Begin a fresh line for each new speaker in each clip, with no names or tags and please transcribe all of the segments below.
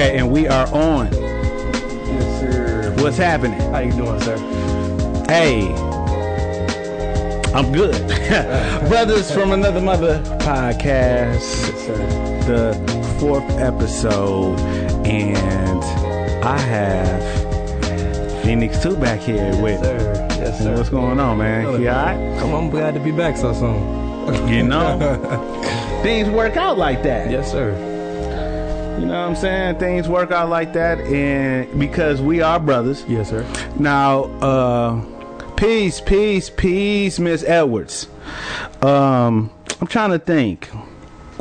Okay, and we are on.
Yes, sir.
What's happening?
How you doing, sir?
Hey, I'm good. Brothers from Another Mother podcast,
Yes, sir.
the fourth episode, and I have Phoenix 2 back here with.
Sir. Yes, sir.
What's going on, man? You alright?
Come on, I'm glad to be back so soon.
You know, things work out like that.
Yes, sir.
Know what I'm saying? Things work out like that, and because we are brothers.
Yes, sir.
Now, uh, peace, peace, peace, Miss Edwards. Um, I'm trying to think.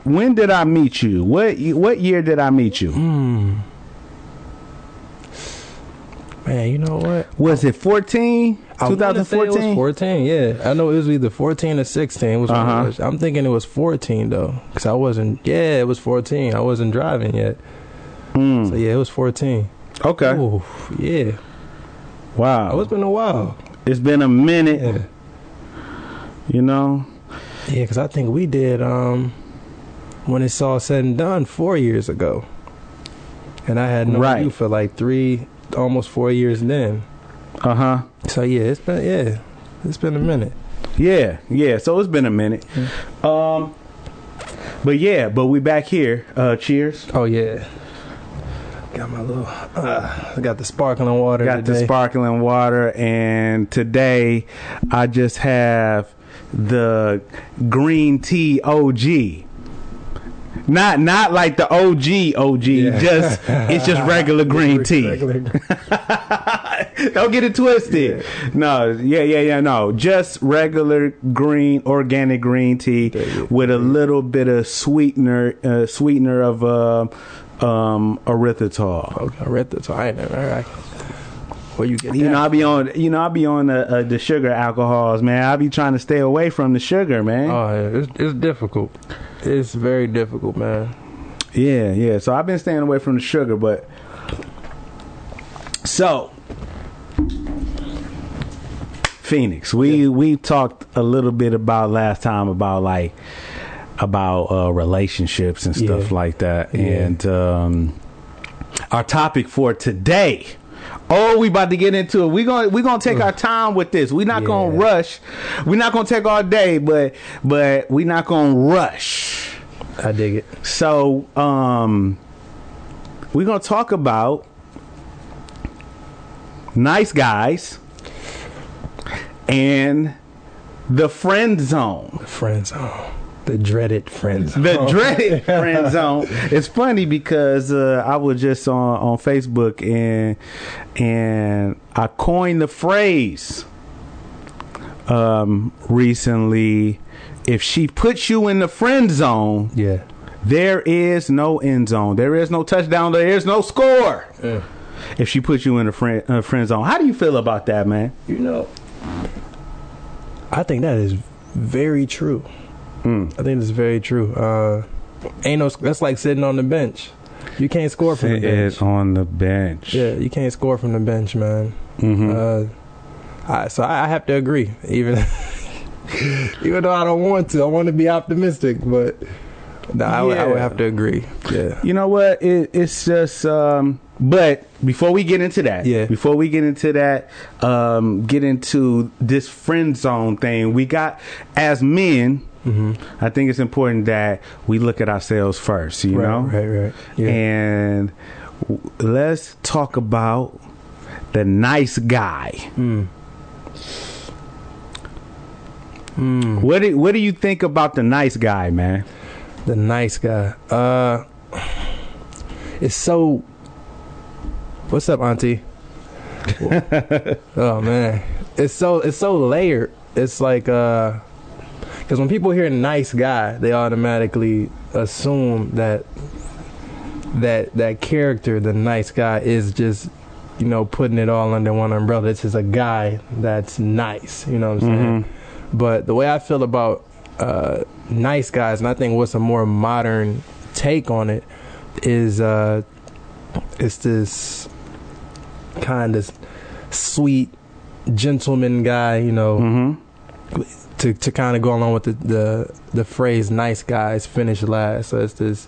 When did I meet you? What what year did I meet you?
Hmm. Man, you know what?
Was it 14?
I wanna say It was
2014?
14, yeah. I know it was either 14 or 16. Was
Uh-huh.
those. I'm thinking it was 14, though. Because I wasn't, yeah, it was 14. I wasn't driving yet. So,
Mm,
yeah, it was 14.
okay.
Ooh, yeah.
Wow.
Oh, it's been a while.
It's been a minute,
Yeah.
you know.
Yeah, because I think we did um when it's all said and done four years ago, and I had no
Right.
you for like three, almost four years then.
Uh huh.
So yeah, it's been yeah, it's been a minute.
Yeah, yeah. So it's been a minute. Um, but yeah, but we back here. Uh, cheers.
Oh yeah, got my little, uh, I got the sparkling water.
Got the sparkling water, and today I just have the green tea OG. Not not like the OG OG.
Yeah.
Just it's just regular green tea.
Regular-
Don't get it twisted. No, yeah, yeah, yeah. No, just regular green organic green tea with a little bit of sweetener, uh, sweetener of uh, um, erythritol.
Okay, I read. I never. All right. Where you get
You
that?
know, I be on. You know, I'll be on the, uh, the sugar alcohols, man. I'll be trying to stay away from the sugar, man.
Oh, yeah, it's it's difficult. It's very difficult, man.
Yeah, yeah. So I've been staying away from the sugar, but so Phoenix, we we talked a little bit about last time about like about uh relationships and stuff
Yeah.
like that.
Yeah.
And um our topic for today Oh, we about to get into it. We gonna we gonna take our time with this. we not gonna rush. we not gonna take all day, but but we not gonna rush.
I dig it.
So, um, we're gonna talk about nice guys and the friend zone.
The friend zone. The dreaded friend zone.
The dreaded friend zone. It's funny because uh, I was just on on Facebook and and I coined the phrase um recently. If she puts you in the friend zone,
Yeah.
There is no end zone. There is no touchdown. There is no score. If she puts you in a friend uh, friend zone, how do you feel about that, man?
You know, I think that is very true.
Mm.
I think it's very true. Uh, ain't no. That's like sitting on the bench. You can't score from the bench.
on the bench.
Yeah, you can't score from the bench, man.
hmm
Uh, I, so I, I have to agree, even even though I don't want to. I want to be optimistic, but no, I, would- I would have to agree. Yeah.
You know what? It, it's just. Um, but before we get into that,
Yeah.
Before we get into that, um, get into this friend zone thing, we got as men.
Hmm
I think it's important that we look at ourselves first. You
right,
know,
right, right. Yeah.
and w- let's talk about the nice guy.
Mm. Mm.
What do What do you think about the nice guy, man?
The nice guy. Uh, it's so. What's up, Auntie? oh man, it's so it's so layered. It's like uh, because when people hear nice guy, they automatically assume that that that character, the nice guy, is just you know putting it all under one umbrella. It's just a guy that's nice. You know what I'm saying? But the way I feel about uh, nice guys, and I think what's a more modern take on it is uh, it's this kind of sweet gentleman guy, you know,
Mm-hmm.
To to kind of go along with the, the the phrase "nice guys finish last." So it's this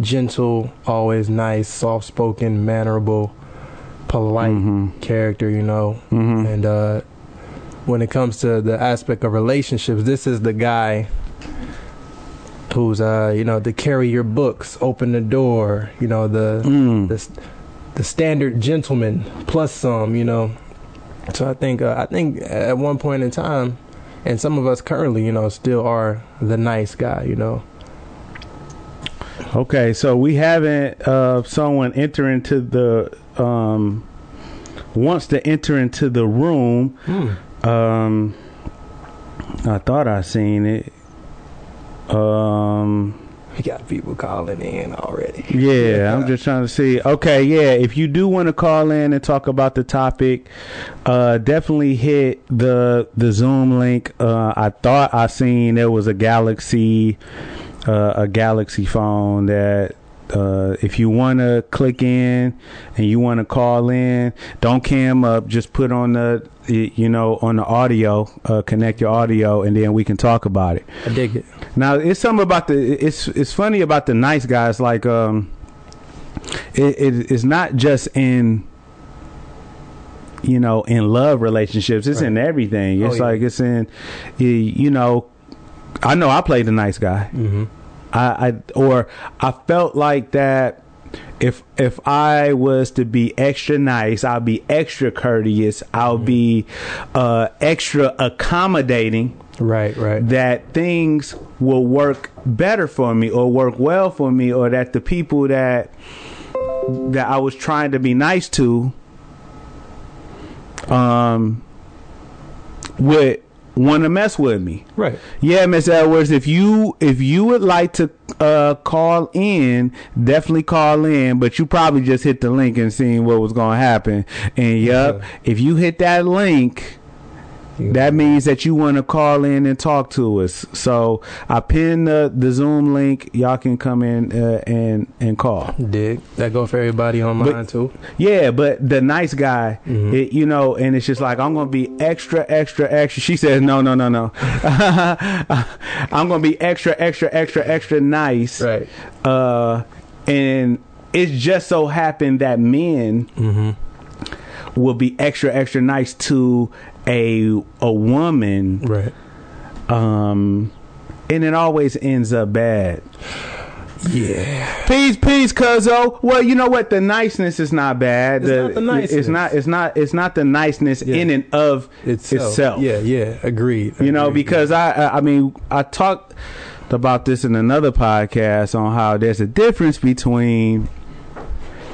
gentle, always nice, soft spoken, mannerable, polite
Mhm.
character, you know.
Mhm.
And uh, when it comes to the aspect of relationships, this is the guy who's, uh, you know, to carry your books, open the door, you know, the
Mm.
the the standard gentleman plus some, you know. So I think uh, I think at one point in time, and some of us currently, you know, still are the nice guy, you know.
Okay, so we haven't uh, someone enter into the um, wants to enter into the room. Um, I thought I seen it. Um,
We got people calling in already.
yeah, I'm just trying to see. Okay, yeah, if you do want to call in and talk about the topic, uh, definitely hit the the Zoom link. Uh, I thought I seen there was a Galaxy, uh, a Galaxy phone that. Uh, if you want to click in and you want to call in, don't cam up. Just put on the, you know, on the audio, uh, connect your audio, and then we can talk about it.
I dig it.
Now it's something about the it's it's funny about the nice guys like um it, it it's not just in you know in love relationships. It's in everything.
Oh,
it's
yeah.
like it's in you, know I know I played the nice guy.
Mm-hmm.
I, I or I felt like that if if I was to be extra nice, I'll be extra courteous, I'll be uh extra accommodating
Right, right.
that things will work better for me or work well for me or that the people that that I was trying to be nice to um would want to mess with me.
Right.
Yeah, Miss Edwards, if you if you would like to uh call in, definitely call in, but you probably just hit the link and seen what was going to happen. And yep,
Okay.
if you hit that link, that means that you want to call in and talk to us. So I pin the, the Zoom link. Y'all can come in uh, and and call.
dig. That go for everybody on
But-
too.
Yeah, but the nice guy,
Mhm.
it, you know, and it's just like I'm gonna be extra, extra, extra. She says, no, no, no, no. I'm gonna be extra, extra, extra, extra nice.
Right.
Uh, and it's just so happened that men
Mm-hmm.
will be extra, extra nice to a a woman
Right.
um and it always ends up bad
Yeah.
peace peace cuzzo well you know what the niceness is not bad
It's not the niceness.
it's not it's not it's not the niceness
Yeah.
in and of
Itself.
itself,
Yeah, yeah. Agreed.
you know
Agreed.
because I, I i mean i talked about this in another podcast on how there's a difference between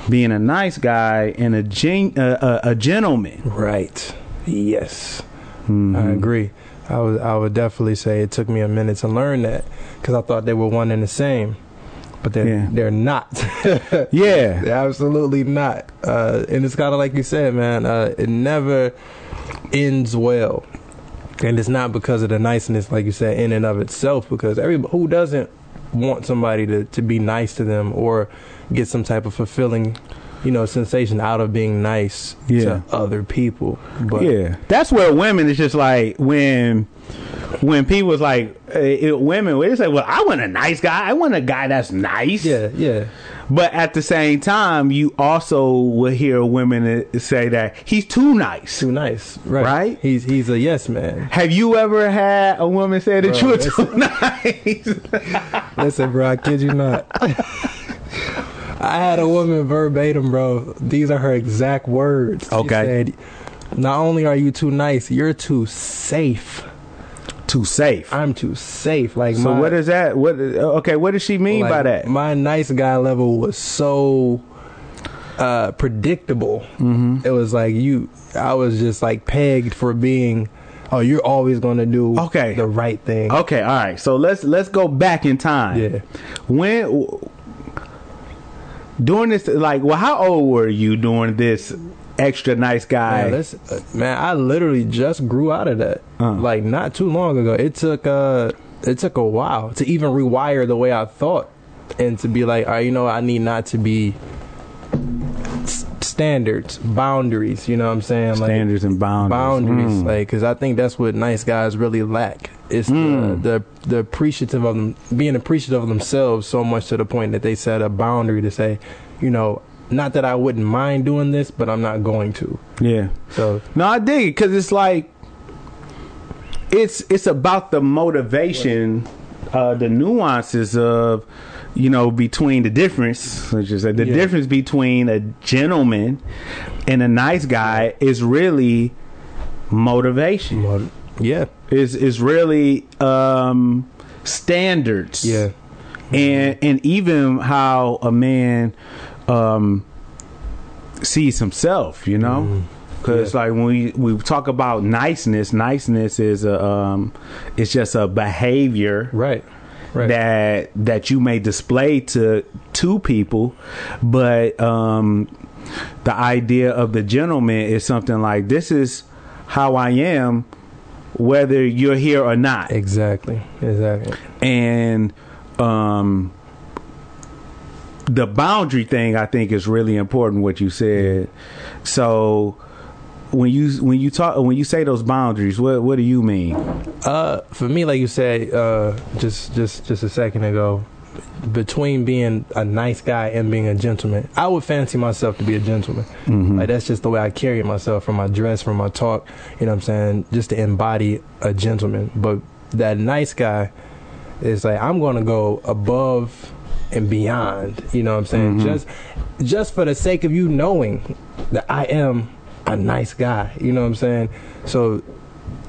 being a nice guy and a gen, uh, a, a gentleman
Right. Yes.
Mhm.
I agree. I would I would definitely say it took me a minute to learn that because I thought they were one and the same, but they're
Yeah.
they're not.
yeah
they're absolutely not. Uh, and it's kind of like you said, man. Uh, it never ends well, and it's not because of the niceness, like you said, in and of itself. Because everybody who doesn't want somebody to to be nice to them or get some type of fulfilling. You know, sensation out of being nice
Yeah.
to other people. But
yeah, that's where women is just like when when people's like uh, it, women, they say, "Well, I want a nice guy. I want a guy that's nice."
yeah, yeah.
But at the same time, you also will hear women uh, say that he's too nice.
too nice, right?
Right?
He's he's a yes man.
Have you ever had a woman say that
Bro,
you were
it's-
too nice?
Listen, bro, I kid you not. I had a woman verbatim, bro. These are her exact words. She
Okay.
said, Not only are you too nice, you're too safe.
too safe.
I'm too safe. Like
so
my,
what is that? What? Okay, what does she mean
like,
by that?
My nice guy level was so uh predictable. Mm-hmm. It was like you. I was just like pegged for being. Oh, you're always going to do
Okay.
the right thing.
Okay, all right. So let's let's go back in time.
Yeah.
When during this, like, well, how old were you during this extra nice guy?
Man, uh, man, I literally just grew out of that.
Uh.
Like not too long ago. It took uh it took a while to even rewire the way I thought and to be like, all right, you know, I need not to be standards, boundaries, you know what I'm saying? Like
Standards and boundaries.
boundaries
Mm.
like cuz I think that's what nice guys really lack it's
Mm.
the, the the appreciative of them being appreciative of themselves so much to the point that they set a boundary to say, you know, not that I wouldn't mind doing this, but I'm not going to.
Yeah.
So
No, I dig it because it's like it's it's about the motivation, uh, the nuances of you know between the difference. Let's just say the
Yeah.
difference between a gentleman and a nice guy is really motivation.
yeah,
Is is really um, standards.
yeah,
and and even how a man um sees himself you know
Mhm.
because
Yeah.
like when we we talk about niceness niceness is a um it's just a behavior
right, right.
that that you may display to two people but um the idea of the gentleman is something like this is how I am whether you're here or not
exactly, exactly.
and um the boundary thing I think is really important what you said. So when you when you talk when you say those boundaries, what what do you mean?
Uh, for me, like you said, uh, just just just a second ago, between being a nice guy and being a gentleman, I would fancy myself to be a gentleman.
Mhm.
Like that's just the way I carry myself, from my dress, from my talk. You know what I'm saying? Just to embody a gentleman. But that nice guy is like I'm going to go above and beyond. You know what I'm saying?
Mhm.
Just just for the sake of you knowing that I am a nice guy. You know what I'm saying? So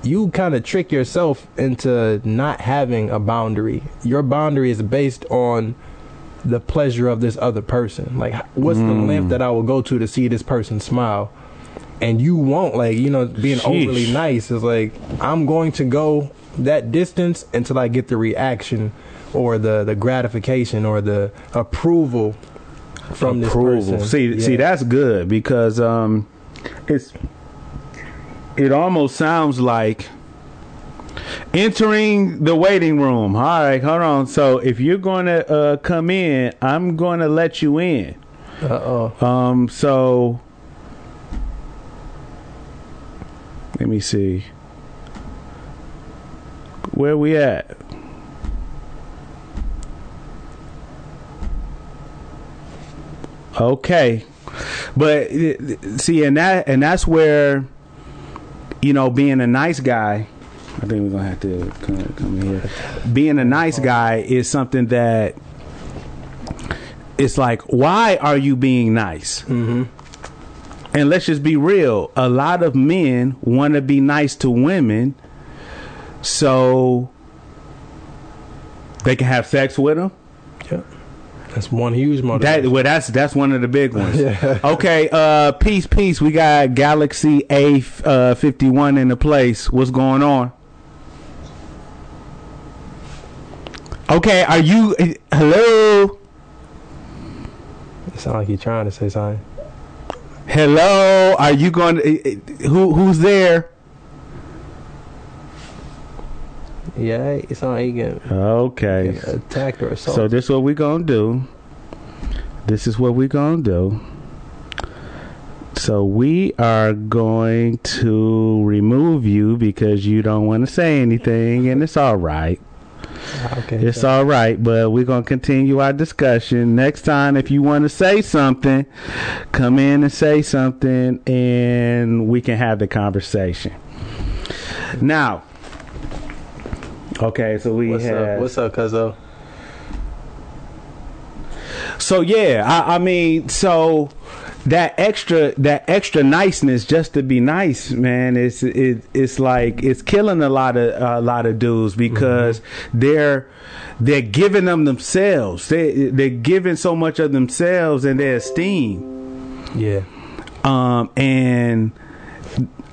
you kind of trick yourself into not having a boundary. Your boundary is based on the pleasure of this other person. Like, what's the
Mm.
length that I will go to to see this person smile? And you won't, like, you know, being
Sheesh.
overly nice is like, I'm going to go that distance until I get the reaction or the, the gratification or the approval from
Approval.
this person.
See see that's good because um it's it almost sounds like entering the waiting room. All right, hold on. So if you're going to uh, come in, I'm going to let you in.
Uh-oh.
Um, so let me see. Where we at? Okay. But see and that and that's where you know being a nice guy I think we're going to have to come, come here. Being a nice guy is something that it's like why are you being nice?
Mm-hmm.
And let's just be real. A lot of men want to be nice to women so they can have sex with them.
That's one huge
That well, that's that's one of the big ones.
Yeah.
Okay, uh, peace, peace. We got Galaxy A uh, fifty one in the place. What's going on? Okay, are you hello?
It sounds like you're trying to say something.
Hello? Are you going? To, who who's there?
Yeah, it's on you
Okay.
attacked or assaulted.
So this what we gonna do. This is what we gonna do. So we are going to remove you because you don't want to say anything, and it's all right.
okay.
It's
so-
all right, but we're gonna continue our discussion next time. If you want to say something, come in and say something, and we can have the conversation. Now, okay, so we
What's
have.
up? What's up, Cuzzo?
So yeah, I, I mean, so that extra that extra niceness just to be nice, man, it's it, it's like it's killing a lot of a lot of dudes because they're they're giving them themselves. They they're giving so much of themselves and their esteem.
Yeah.
Um, and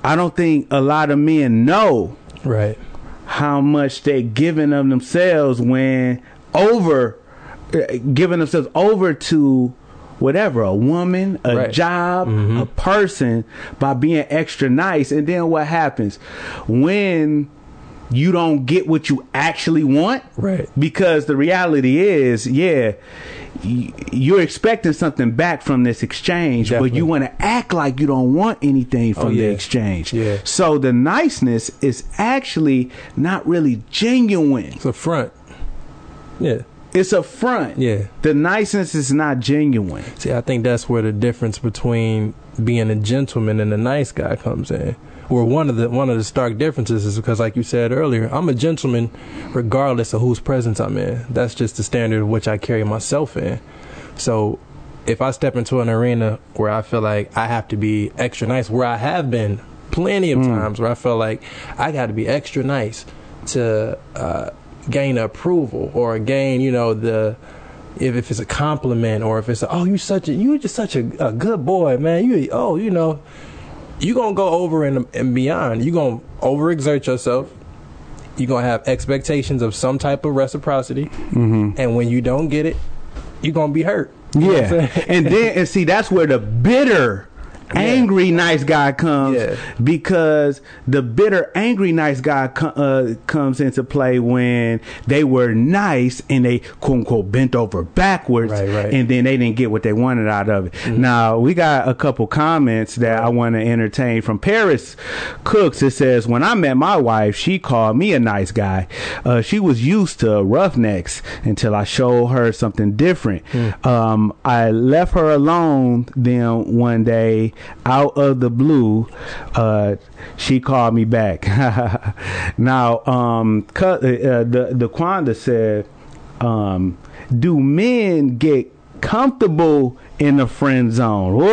I don't think a lot of men know
Right.
How much they're giving of themselves when over uh, giving themselves over to whatever a woman a
Right.
job
Mhm.
a person by being extra nice and then what happens when you don't get what you actually want.
Right.
Because the reality is, yeah, y- you're expecting something back from this exchange, but you want to act like you don't want anything oh, from
Oh, yeah.
the exchange.
Yeah.
So the niceness is actually not really genuine.
It's a front. Yeah.
It's a front.
Yeah.
The niceness is not genuine.
See, I think that's where the difference between being a gentleman and a nice guy comes in. Where one of the one of the stark differences is because, like you said earlier, I'm a gentleman regardless of whose presence I'm in. That's just the standard of which I carry myself in. So, if I step into an arena where I feel like I have to be extra nice, where I have been plenty of times where I feel like I got to be extra nice to uh, gain approval or gain, you know, the if, if it's a compliment or if it's a, oh you such a you just such a, a good boy man you oh you know you gonna go over and, and beyond. You're gonna overexert yourself. You're gonna have expectations of some type of reciprocity.
Mm-hmm.
and when you don't get it you're gonna be hurt. You know what I'm
Yeah. and then and see that's where the bitter angry nice guy comes because the bitter angry nice guy uh, comes into play when they were nice and they quote unquote bent over backwards
Right, right.
and then they didn't get what they wanted out of it. Now we got a couple comments that i want to entertain from paris cooks. It says when i met my wife she called me a nice guy. Uh, she was used to roughnecks until i showed her something different. Um, i left her alone then one day out of the blue uh, she called me back. Now um, uh, the Daquanda said um, do men get comfortable in the friend zone.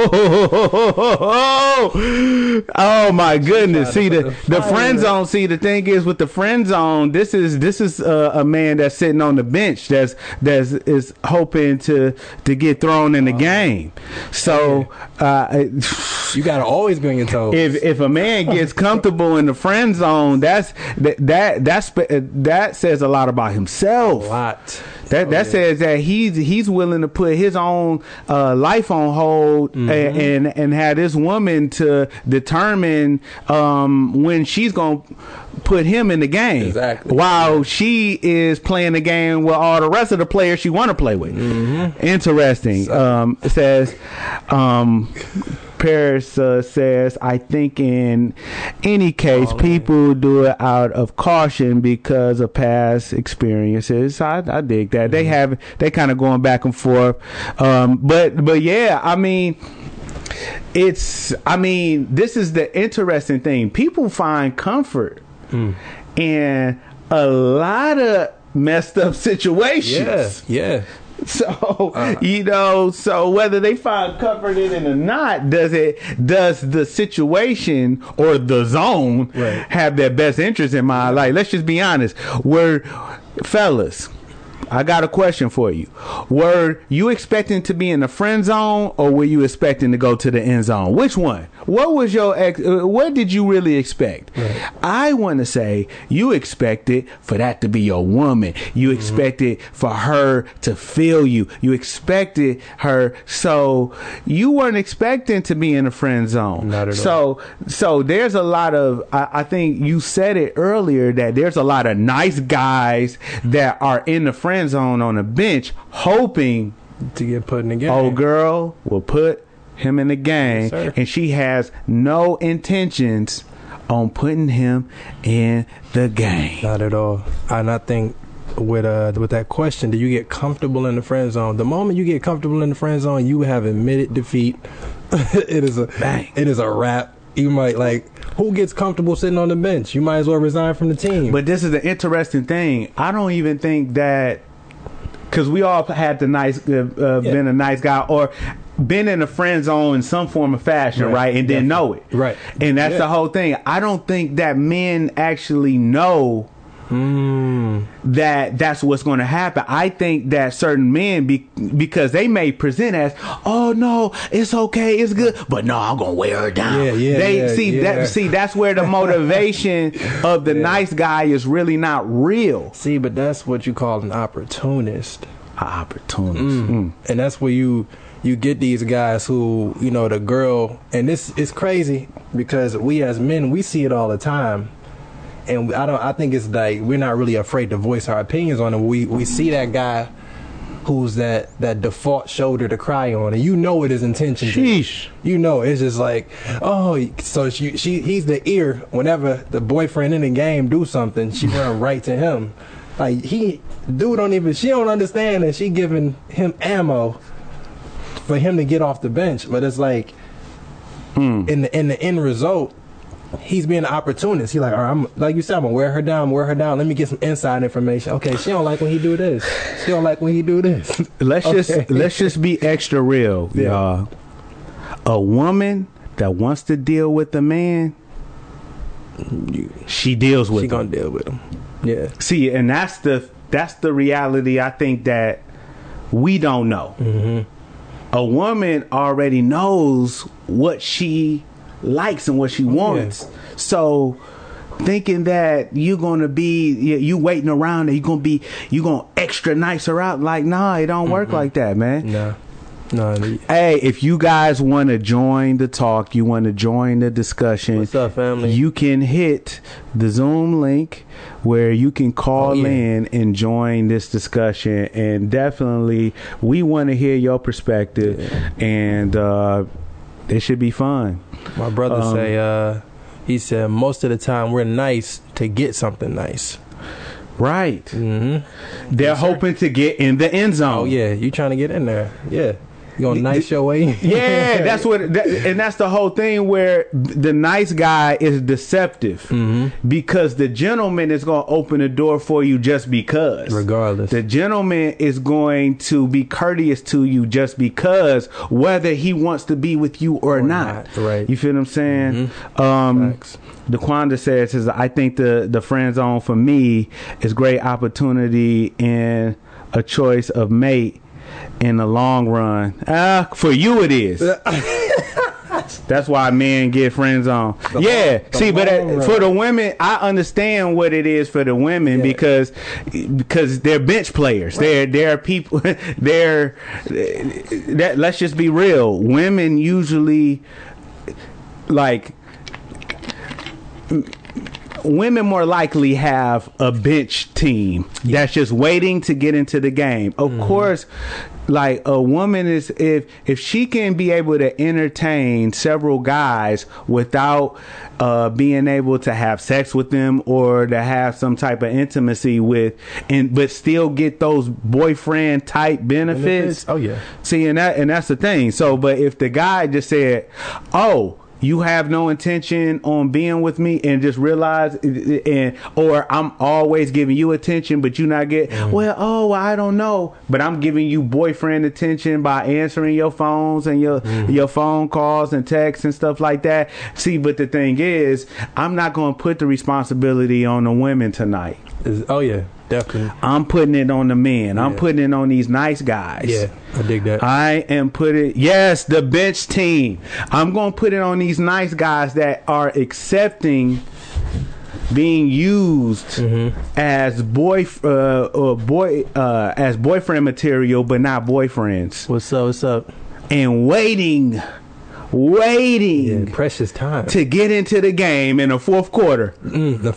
Oh my goodness. see the the friend zone see the thing is with the friend zone this is this is uh, a man that's sitting on the bench that's that's is hoping to to get thrown in the game. So uh
you gotta always be on your toes.
if if a man gets comfortable in the friend zone, that's that that that's that says a lot about
a
himself.
lot.
That
Oh,
that
yeah.
says that he's he's willing to put his own uh, life on hold
Mm-hmm.
and, and and have this woman to determine um, when she's gonna put him in the game.
Exactly.
While she is playing the game with all the rest of the players she want to play with.
Mm-hmm.
Interesting. Um, it says. Um, Paris uh, says, I think in any case,
Oh,
people do it out of caution because of past experiences. I, I dig that.
Mm-hmm.
They have, they kind of going back and forth. Um, but, but yeah, I mean, it's, I mean, this is the interesting thing. People find comfort
Mm.
in a lot of messed up situations.
yeah yeah
So
Uh.
you know, so whether they find comfort in it or not, does it does the situation or the zone
Right.
have their best interest in mind? Like, let's just be honest. Were fellas, I got a question for you. Were you expecting to be in the friend zone or were you expecting to go to the end zone? Which one? What was your ex- uh, what did you really expect? I want to say you expected for that to be your woman. You expected for her to feel you. You expected her so you weren't expecting to be in a friend zone.
Not at all.
So so there's a lot of I, I think you said it earlier that there's a lot of nice guys that are in the friend zone on the bench hoping
to get put in the game
old girl will put him in the game
Yes,
and she has no intentions on putting him in the game.
Not at all. And I think with uh with that question, do you get comfortable in the friend zone? The moment you get comfortable in the friend zone, you have admitted defeat. it is a
Bang.
it is a wrap. You might like who gets comfortable sitting on the bench? You might as well resign from the team.
But this is the interesting thing. I don't even think that because we all had the nice, uh, uh,
Yeah.
been a nice guy or been in a friend zone in some form of fashion, right?
Right.
And didn't know it,
Right.
And that's
Yeah.
the whole thing. I don't think that men actually know
Mm,
that that's what's going to happen. I think that certain men, be, because they may present as, "Oh no, it's okay, it's good," but no, I'm gonna wear her down.
Yeah, yeah,
They
yeah,
see
yeah.
that. See, that's where the motivation of the nice guy is really not real.
see, but that's what you call an opportunist.
Opportunities. Mm.
and that's where you you get these guys who you know the girl and this is crazy because we as men we see it all the time and I don't. I think it's like we're not really afraid to voice our opinions on it. We we see that guy who's that that default shoulder to cry on, and you know it is his intention.
Sheesh.
You know, it's just like, oh, so she, she, he's the ear. Whenever the boyfriend in the game do something, she run right to him. Like he, dude, don't even. She don't understand that she giving him ammo for him to get off the bench. But it's like,
Hmm.
in the in the end result, he's being an opportunist. He like, all right, I'm like you said, I'm gonna wear her down, wear her down. Let me get some inside information. Okay, she don't like when he do this. She don't like when he do this.
Let's
Okay.
just let's just be extra real,
Yeah.
y'all. A woman that wants to deal with a man, she deals with
she
him.
gonna deal with him. Yeah.
See, and that's the that's the reality. I think that we don't know.
Mm-hmm.
A woman already knows what she likes and what she wants. So thinking that you're gonna be you, waiting around and you're gonna be you gonna extra nice her out like nah it don't work like that man
No. No.
Hey, if you guys want to join the talk, you want to join the discussion,
What's up, family?
you can hit the Zoom link where you can call
Oh, yeah.
in and join this discussion. And definitely, we want to hear your perspective, and uh, it should be fun.
My brother
Um,
say, uh, he said most of the time we're nice to get something nice.
Right.
Mm-hmm.
They're hoping to get in the end zone.
Oh yeah, you trying to get in there? Yeah, you gonna nice your way?
Yeah, that's what, that, and that's the whole thing where the nice guy is deceptive
Mm-hmm.
because the gentleman is going to open the door for you just because.
Regardless.
The gentleman is going to be courteous to you just because, whether he wants to be with you or,
Or
not.
not, right. Mm-hmm.
You feel what I'm saying? Um,
Facts.
Daquanda says, says, I think the, the friend zone for me is great opportunity in a choice of mate in the long run. Ah, for you it is. That's why men get friends on.
The
yeah,
long-
see, but uh, for the women, I understand what it is for the women
Yeah.
because because they're bench players. They're they're people. They're that. Let's just be real. Women usually like women more likely have a bench team that's just waiting to get into the game. Of course, like a woman is if if she can be able to entertain several guys without uh, being able to have sex with them or to have some type of intimacy with and but still get those boyfriend type benefits.
Benefits? Oh, yeah.
See, and that and that's the thing. So, but if the guy just said, "Oh." You have no intention on being with me, and just realize, and or I'm always giving you attention, but you not get. Mm. Well, oh, I don't know, but I'm giving you boyfriend attention by answering your phones and your mm. your phone calls and texts and stuff like that. See, but the thing is, I'm not going to put the responsibility on the women tonight.
Oh yeah, definitely.
I'm putting it on the men. I'm putting it on these nice guys.
Yeah, I dig that.
I am putting it. yes, the bench team. I'm going to put it on these nice guys that are accepting being used
Mm-hmm.
as boy uh, uh boy uh as boyfriend material but not boyfriends
what's up? What's up?
and waiting waiting
Yeah, precious time.
to get into the game in the fourth quarter.
Mm, the,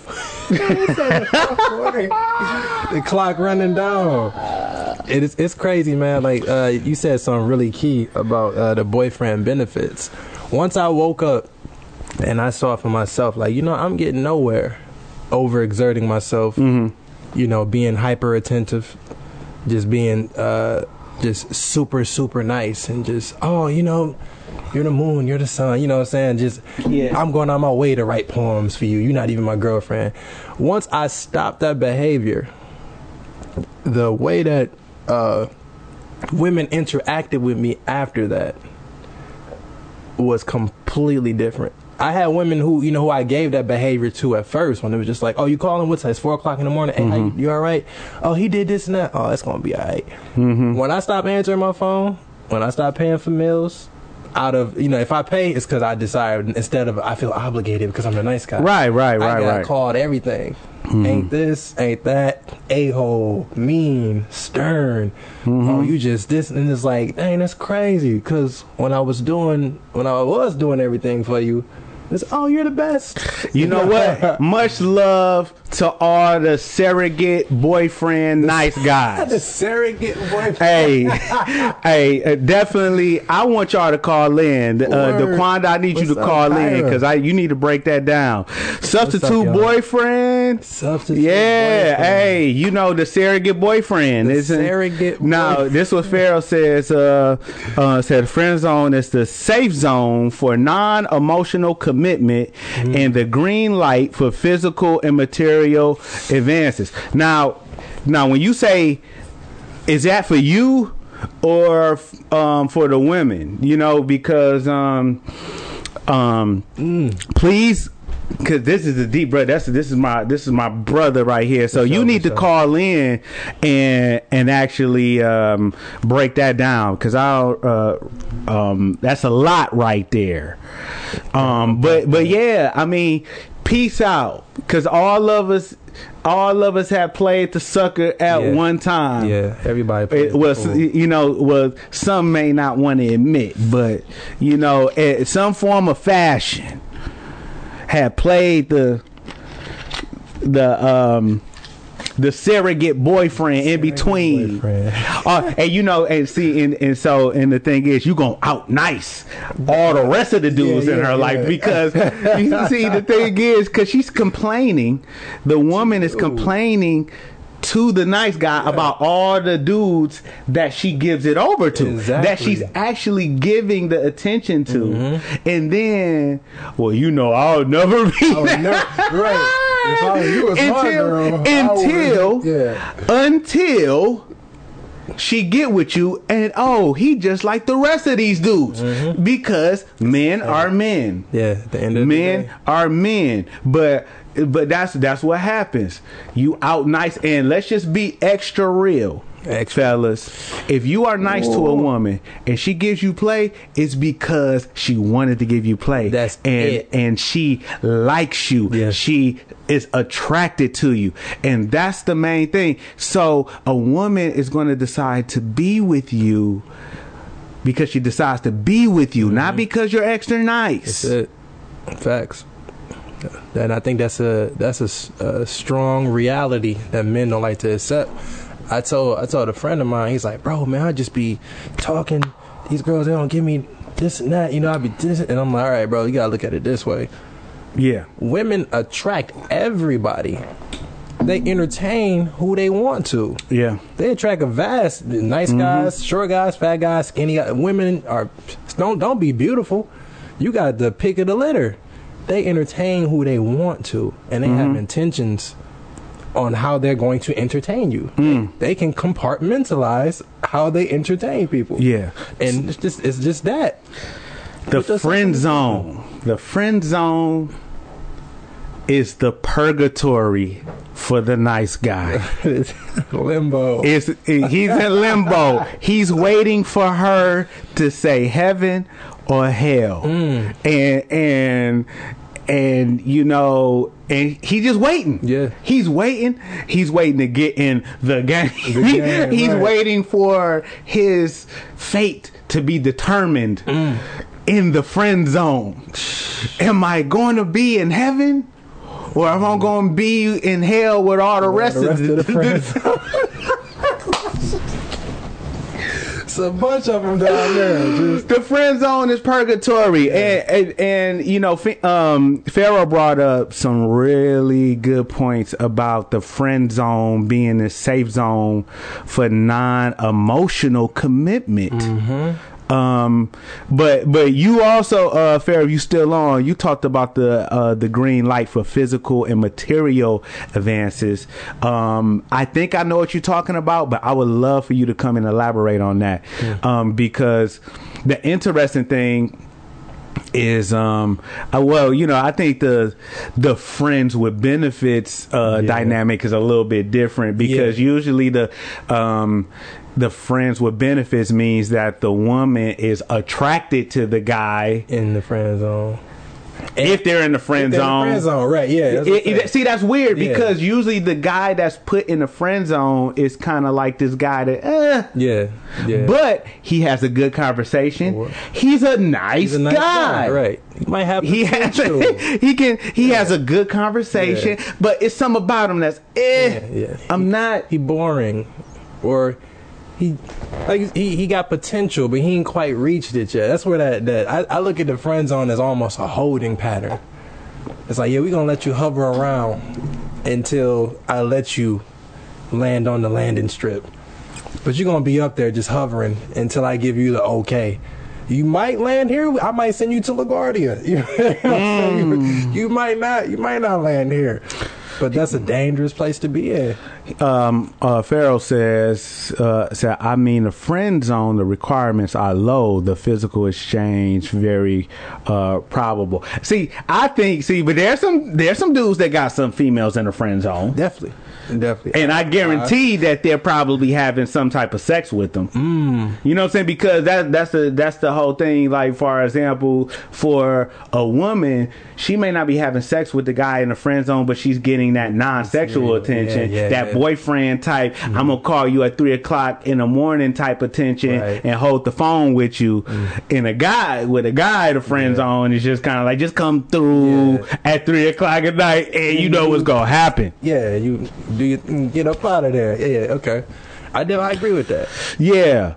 the clock running down. It is it's crazy, man. Like uh, you said something really key about uh, the boyfriend benefits. Once I woke up and I saw for myself, like you know, I'm getting nowhere, overexerting myself. You know, being hyper attentive, just being uh, just super super nice, and just oh, you know. You're the moon, you're the sun, you know what I'm saying? Just
Yeah.
I'm going on my way to write poems for you. You're not even my girlfriend. Once I stopped that behavior, the way that uh, women interacted with me after that was completely different. I had women who, you know, who I gave that behavior to at first when it was just like, oh, you calling? What's that? It's four o'clock in the morning. Hey, how you, you all right? Oh, he did this and that. Oh, it's going to be all right. When I stopped answering my phone, when I stopped paying for meals, out of, you know, if I pay, it's because I decide instead of I feel obligated because I'm the nice guy.
Right, right, right, I
got
right.
called everything. Hmm. Ain't this, ain't that, a hole, mean, stern. Mm-hmm. Oh, you just this, and it's like, dang, that's crazy. Because when I was doing, when I was doing everything for you, It's oh, you're the best.
You know what? Much love to all the surrogate boyfriend nice guys.
the surrogate boyfriend.
hey, hey, uh, definitely. I want y'all to call in. Uh,
Word.
I need you to
up,
call in because I you need to break that down. Substitute
y'all?
boyfriend.
Substitute
Yeah,
boyfriend.
hey, you know the surrogate boyfriend.
The
isn't-
surrogate
Now,
boyfriend.
this what Pharaoh says. Uh, uh, said friend zone is the safe zone for non-emotional commitment
Mm-hmm.
and the green light for physical and material advances. Now, now when you say, is that for you or um, for the women? You know, because um, um,
Mm.
please because this is a deep brother that's this is my this is my brother right here so
For
you need to
sure.
call in and and actually um break that down because i'll uh um that's a lot right there um but but yeah i mean peace out because all of us all of us have played the sucker at
Yeah.
one time
Yeah, everybody. plays
it was
the fool.
you know was some may not want to admit but you know some form of fashion had played the the um the surrogate boyfriend in between.
boyfriend.
uh, and you know and see and, and so and the thing is you gonna out nice all the rest of the dudes
Yeah,
in
yeah,
her life because you see the thing is because she's complaining. The woman is complaining to the nice guy about all the dudes that she gives it over to that she's actually giving the attention to
Mm-hmm.
and then well you know i'll never be
I would never- right. If I was you, my
until
girl, would-
until
yeah.
until she get with you and oh he just like the rest of these dudes
Mm-hmm.
because men are men
Yeah, the end of
men
the day.
are men but but that's that's what happens you out nice and let's just be extra real
Extra.
fellas if you are nice to a woman and she gives you play it's because she wanted to give you play
That's
and
it.
and she likes you
Yeah.
she is attracted to you and that's the main thing so a woman is going to decide to be with you because she decides to be with you not mm-hmm. because you're extra nice
That's it. Facts. And I think that's a that's a a, strong reality that men don't like to accept. I told I told a friend of mine, he's like, bro, man, I just be talking. These girls, they don't give me this and that. You know, I be this, and I'm like, all right, bro, you gotta look at it this way.
yeah
Women attract everybody. They entertain who they want to.
yeah
They attract a vast, nice
Mm-hmm.
guys, short guys, fat guys, skinny guys. Women are don't don't be beautiful. You got the pick of the litter. They entertain who they want to, and they
Mm-hmm.
have intentions on how they're going to entertain you.
Mm.
They can compartmentalize how they entertain people.
yeah
and it's just it's just that.
the friend zone the friend zone is the purgatory for the nice guy
Limbo.
It's, he's in limbo. He's waiting for her to say heaven or hell,
Mm.
and and and you know, and he's just waiting.
Yeah.
he's waiting. He's waiting to get in the game.
game,
he's
right.
waiting for his fate to be determined
Mm.
in the friend zone. Am I going to be in heaven? Or am I going to be in hell with all the rest,
the rest
of,
of the friends. it's a bunch of them down there. Just
the friend zone is purgatory, and, and and you know, um, Pharaoh brought up some really good points about the friend zone being a safe zone for non-emotional commitment. Um, but but you also, uh, Pharaoh, you still on? You talked about the uh, the green light for physical and material advances. Um, I think I know what you're talking about, but I would love for you to come and elaborate on that, um, because the interesting thing is um uh, well you know i think the the friends with benefits uh
Yeah.
dynamic is a little bit different because
Yeah.
usually the um the friends with benefits means that the woman is attracted to the guy
in the friend zone.
if they're in the friend
in the
zone.
friend zone, right? Yeah. that's
It- it- see, that's weird
Yeah.
because usually the guy that's put in the friend zone is kind of like this guy that, eh.
yeah, yeah.
But he has a good conversation. He's a nice,
He's a nice
guy.
guy, right? He might have
He has
potential.
he can he has a good conversation, but it's something about him that's eh.
Yeah, yeah.
I'm not
he boring, or he like he, he got potential, but he ain't quite reached it yet. That's where that that I, I look at the friend zone as almost a holding pattern. It's like yeah, we gonna let you hover around until I let you land on the landing strip, but you're gonna be up there just hovering until I give you the okay. You might land here. I might send you to LaGuardia. You, know what I'm saying? Hmm. you might not. You might not land here. But that's a dangerous place to be in.
um uh Pharaoh says uh said I mean the friend zone the requirements are low the physical exchange very uh probable see I think see but there's some there's some dudes that got some females in the friend zone
Definitely. Definitely.
and I guarantee that they're probably having some type of sex with them.
Mm.
You know what I'm saying? Because that that's the that's the whole thing. Like for example, for a woman, she may not be having sex with the guy in the friend zone, but she's getting that non-sexual
Yeah,
attention,
yeah, yeah,
that.
Mm-hmm.
boyfriend type. I'm gonna call you at three o'clock in the morning type attention,
Right.
And hold the phone with you. And a guy with a guy the friend zone is just kind of like just come through at three o'clock at night, and you know what's gonna happen.
yeah, you do you get up out of there. Yeah, yeah, okay. I do. I agree with that.
Yeah,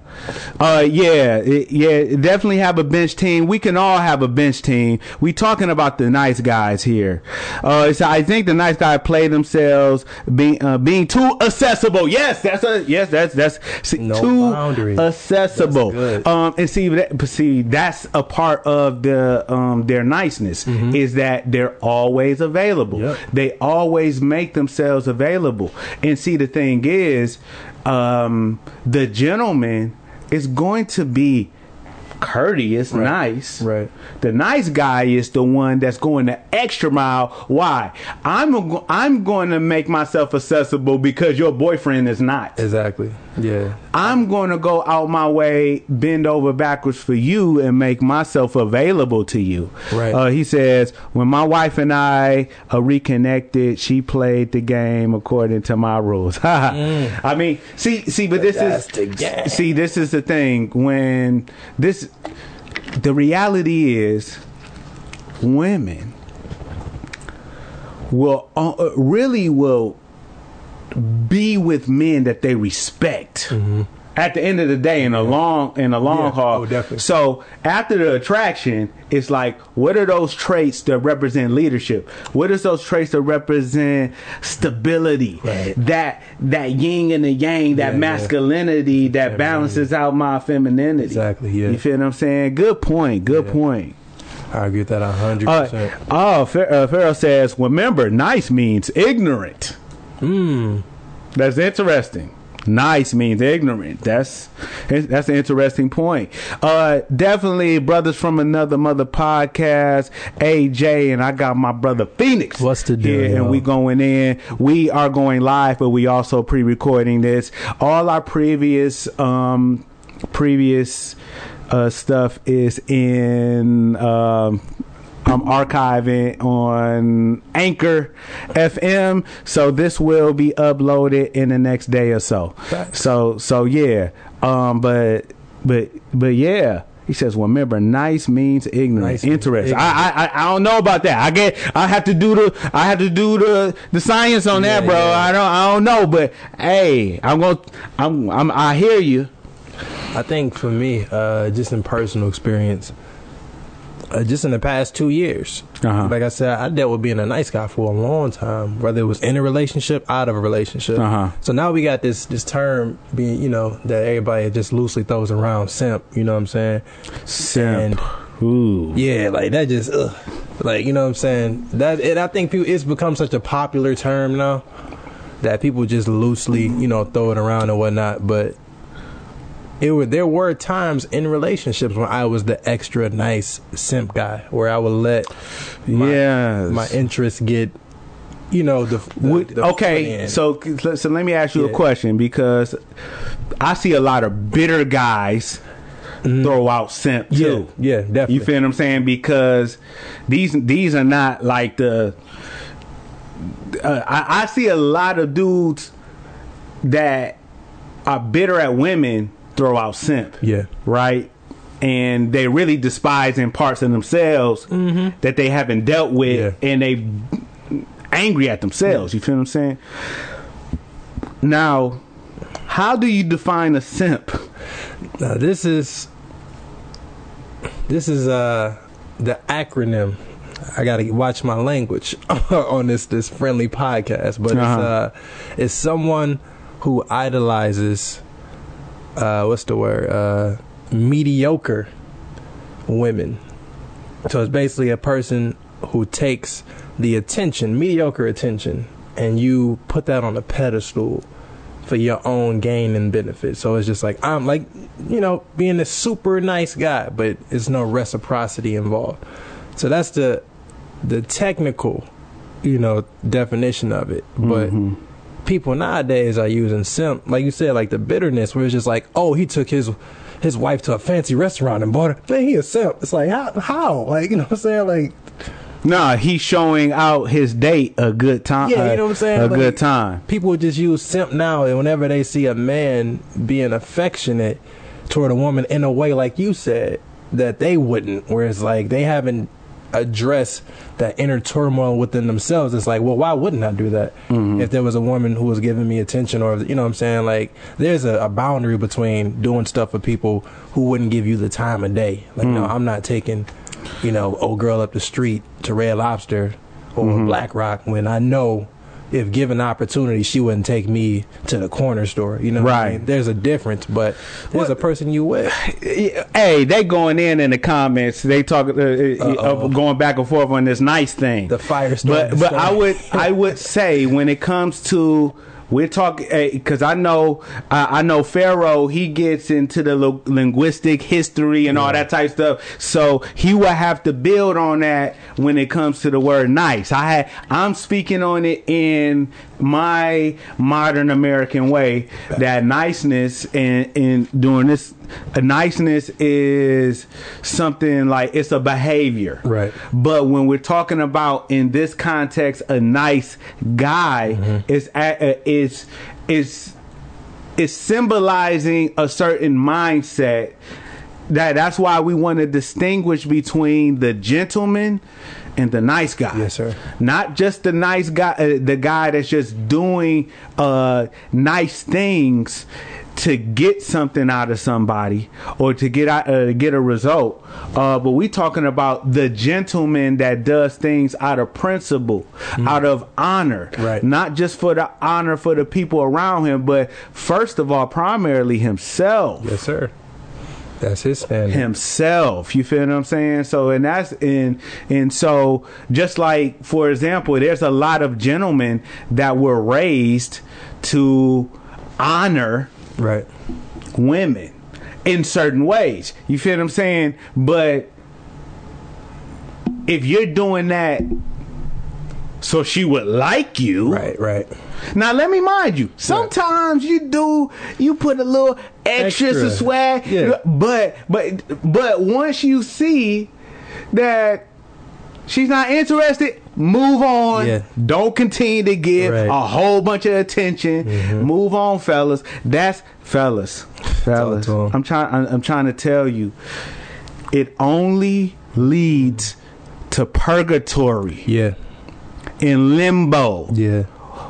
uh, yeah, it- yeah. Definitely have a bench team. We can all have a bench team. We talking about the nice guys here. Uh, so I think the nice guy play themselves being uh, being too accessible. Yes, that's a yes. That's that's see,
No
too
boundaries.
accessible. Um, and see that, see that's a part of the um their niceness is that they're always available.
Yep.
They always make themselves available. And see, the thing is, um, the gentleman is going to be courteous, nice.
Right.
The nice guy is the one that's going the extra mile. Why? I'm a, I'm going to make myself accessible because your boyfriend is not.
Exactly. Yeah.
I'm going to go out my way, bend over backwards for you, and make myself available to you.
Right.
Uh, he says, when my wife and I uh, reconnected, she played the game according to my rules. I mean, see, see, but this
Mm. That's
is see, this is the thing. When this, the reality is, women will uh, really will be with men that they respect. At the end of the day, in a long in a long
Mm-hmm. Yeah.
haul.
Oh.
So after the attraction, it's like, what are those traits that represent leadership? What is those traits that represent stability?
Right.
That that yin and the yang, that
Yeah, yeah.
masculinity that balances out my femininity.
Exactly, yeah.
You feel what I'm saying? Good point. Good
Yeah.
point.
I agree with that a hundred
Uh,
percent.
oh, uh, Pharaoh says, remember, nice means ignorant.
Mm.
That's interesting. Nice means ignorant. That's that's an interesting point. Uh, definitely, brothers from another mother podcast, AJ, and I got my brother Phoenix.
What's the deal,
and we going in. We are going live, but we also pre-recording this. All our previous um previous uh stuff is in um I'm archiving on Anchor FM, so this will be uploaded in the next day or so.
Facts.
So so yeah, um, but but but yeah. He says, "Well, remember, nice means ignorant.
Nice ignorant.
I, I I don't know about that. I get. I have to do the. I have to do the the science on that, bro.
yeah.
I don't. I don't know, but hey, I'm gonna. I'm. I'm. I hear you.
I think for me, uh, just in personal experience, uh, just in the past two years,
Uh-huh.
like I said, I dealt with being a nice guy for a long time, whether it was in a relationship, out of a relationship.
Uh-huh.
So now we got this this term being, you know, that everybody just loosely throws around, simp. You know what I'm saying?
Simp. Ooh.
Yeah, like that just, ugh. like you know what I'm saying. That and I think people, it's become such a popular term now that people just loosely, you know, throw it around and whatnot. But it were there were times in relationships when I was the extra nice simp guy, where I would let my,
Yes.
my interests get, you know, the, the, the
okay, so so let me ask you a question because I see a lot of bitter guys throw out simp
Yeah,
too.
yeah, definitely.
You feel what I'm saying? Because these these are not like the. Uh, I, I see a lot of dudes that are bitter at women throw out simp.
Yeah.
Right. And they really despise in parts of themselves that they haven't dealt with,
Yeah.
and they angry at themselves. You feel what I'm saying? Now, how do you define a simp?
Now this is this is uh the acronym. I gotta watch my language on this this friendly podcast, but it's
Uh-huh.
uh it's someone who idolizes uh what's the word uh mediocre women. So it's basically a person who takes the attention, mediocre attention, and you put that on a pedestal for your own gain and benefit. So it's just like I'm like, you know, being a super nice guy, but it's no reciprocity involved. So that's the the technical, you know, definition of it. But people nowadays are using simp, like you said, like the bitterness where it's just like, oh, he took his his wife to a fancy restaurant and bought it. Man, he a simp. It's like how how like you know what I'm saying like
Nah, he's showing out his date a good time.
Yeah, you know what I'm uh, saying?
A
Like-
good time.
people just use simp now and whenever they see a man being affectionate toward a woman in a way like you said that they wouldn't whereas like they haven't addressed that inner turmoil within themselves. It's like well why wouldn't i do that mm-hmm. if there was a woman who was giving me attention or you know what i'm saying? Like there's a, a boundary between doing stuff for people who wouldn't give you the time of day. Like no mm. i'm not taking you know old girl up the street to red lobster or mm-hmm. black rock when i know if given opportunity, she wouldn't take me to the corner store. You know, what I
Right.
mean? There's a difference, but there's
What-
a person you with.
Hey, they going in in the comments. They talk uh, uh, going back and forth on this nice thing.
The fire
but but. I would I would say when it comes to we're talking because eh, I know I I know Pharaoh he gets into the li- linguistic history and all that type of stuff. So he will have to build on that when it comes to the word nice. I had I'm speaking on it in my modern American way that niceness and and doing this niceness is something like it's a behavior
Right.
but when we're talking about in this context a nice guy mm-hmm. is a- is is is symbolizing a certain mindset that that's why we want to distinguish between the gentleman and the nice guy.
Yes, sir.
Not just the nice guy, uh, the guy that's just doing uh, nice things to get something out of somebody or to get out, uh, get a result. Uh, but we talking about the gentleman that does things out of principle, out of honor,
Right.
not just for the honor for the people around him, but first of all, primarily himself
Yes, sir. That's his standard.
himself. You feel what I'm saying? So and that's and and so just like for example, there's a lot of gentlemen that were raised to honor
Right.
women in certain ways. You feel what I'm saying? But if you're doing that so she would like you,
Right. Right.
Now let me mind you. Sometimes you do you put a little extra,
Extra.
swag,
Yeah.
but but but once you see that she's not interested, move on.
Yeah.
Don't continue to give
Right. Mm-hmm.
a whole bunch of attention. Move on, fellas. That's fellas, fellas. I'm trying. I'm, I'm trying to tell you, it only leads to purgatory
Yeah.
in limbo
Yeah.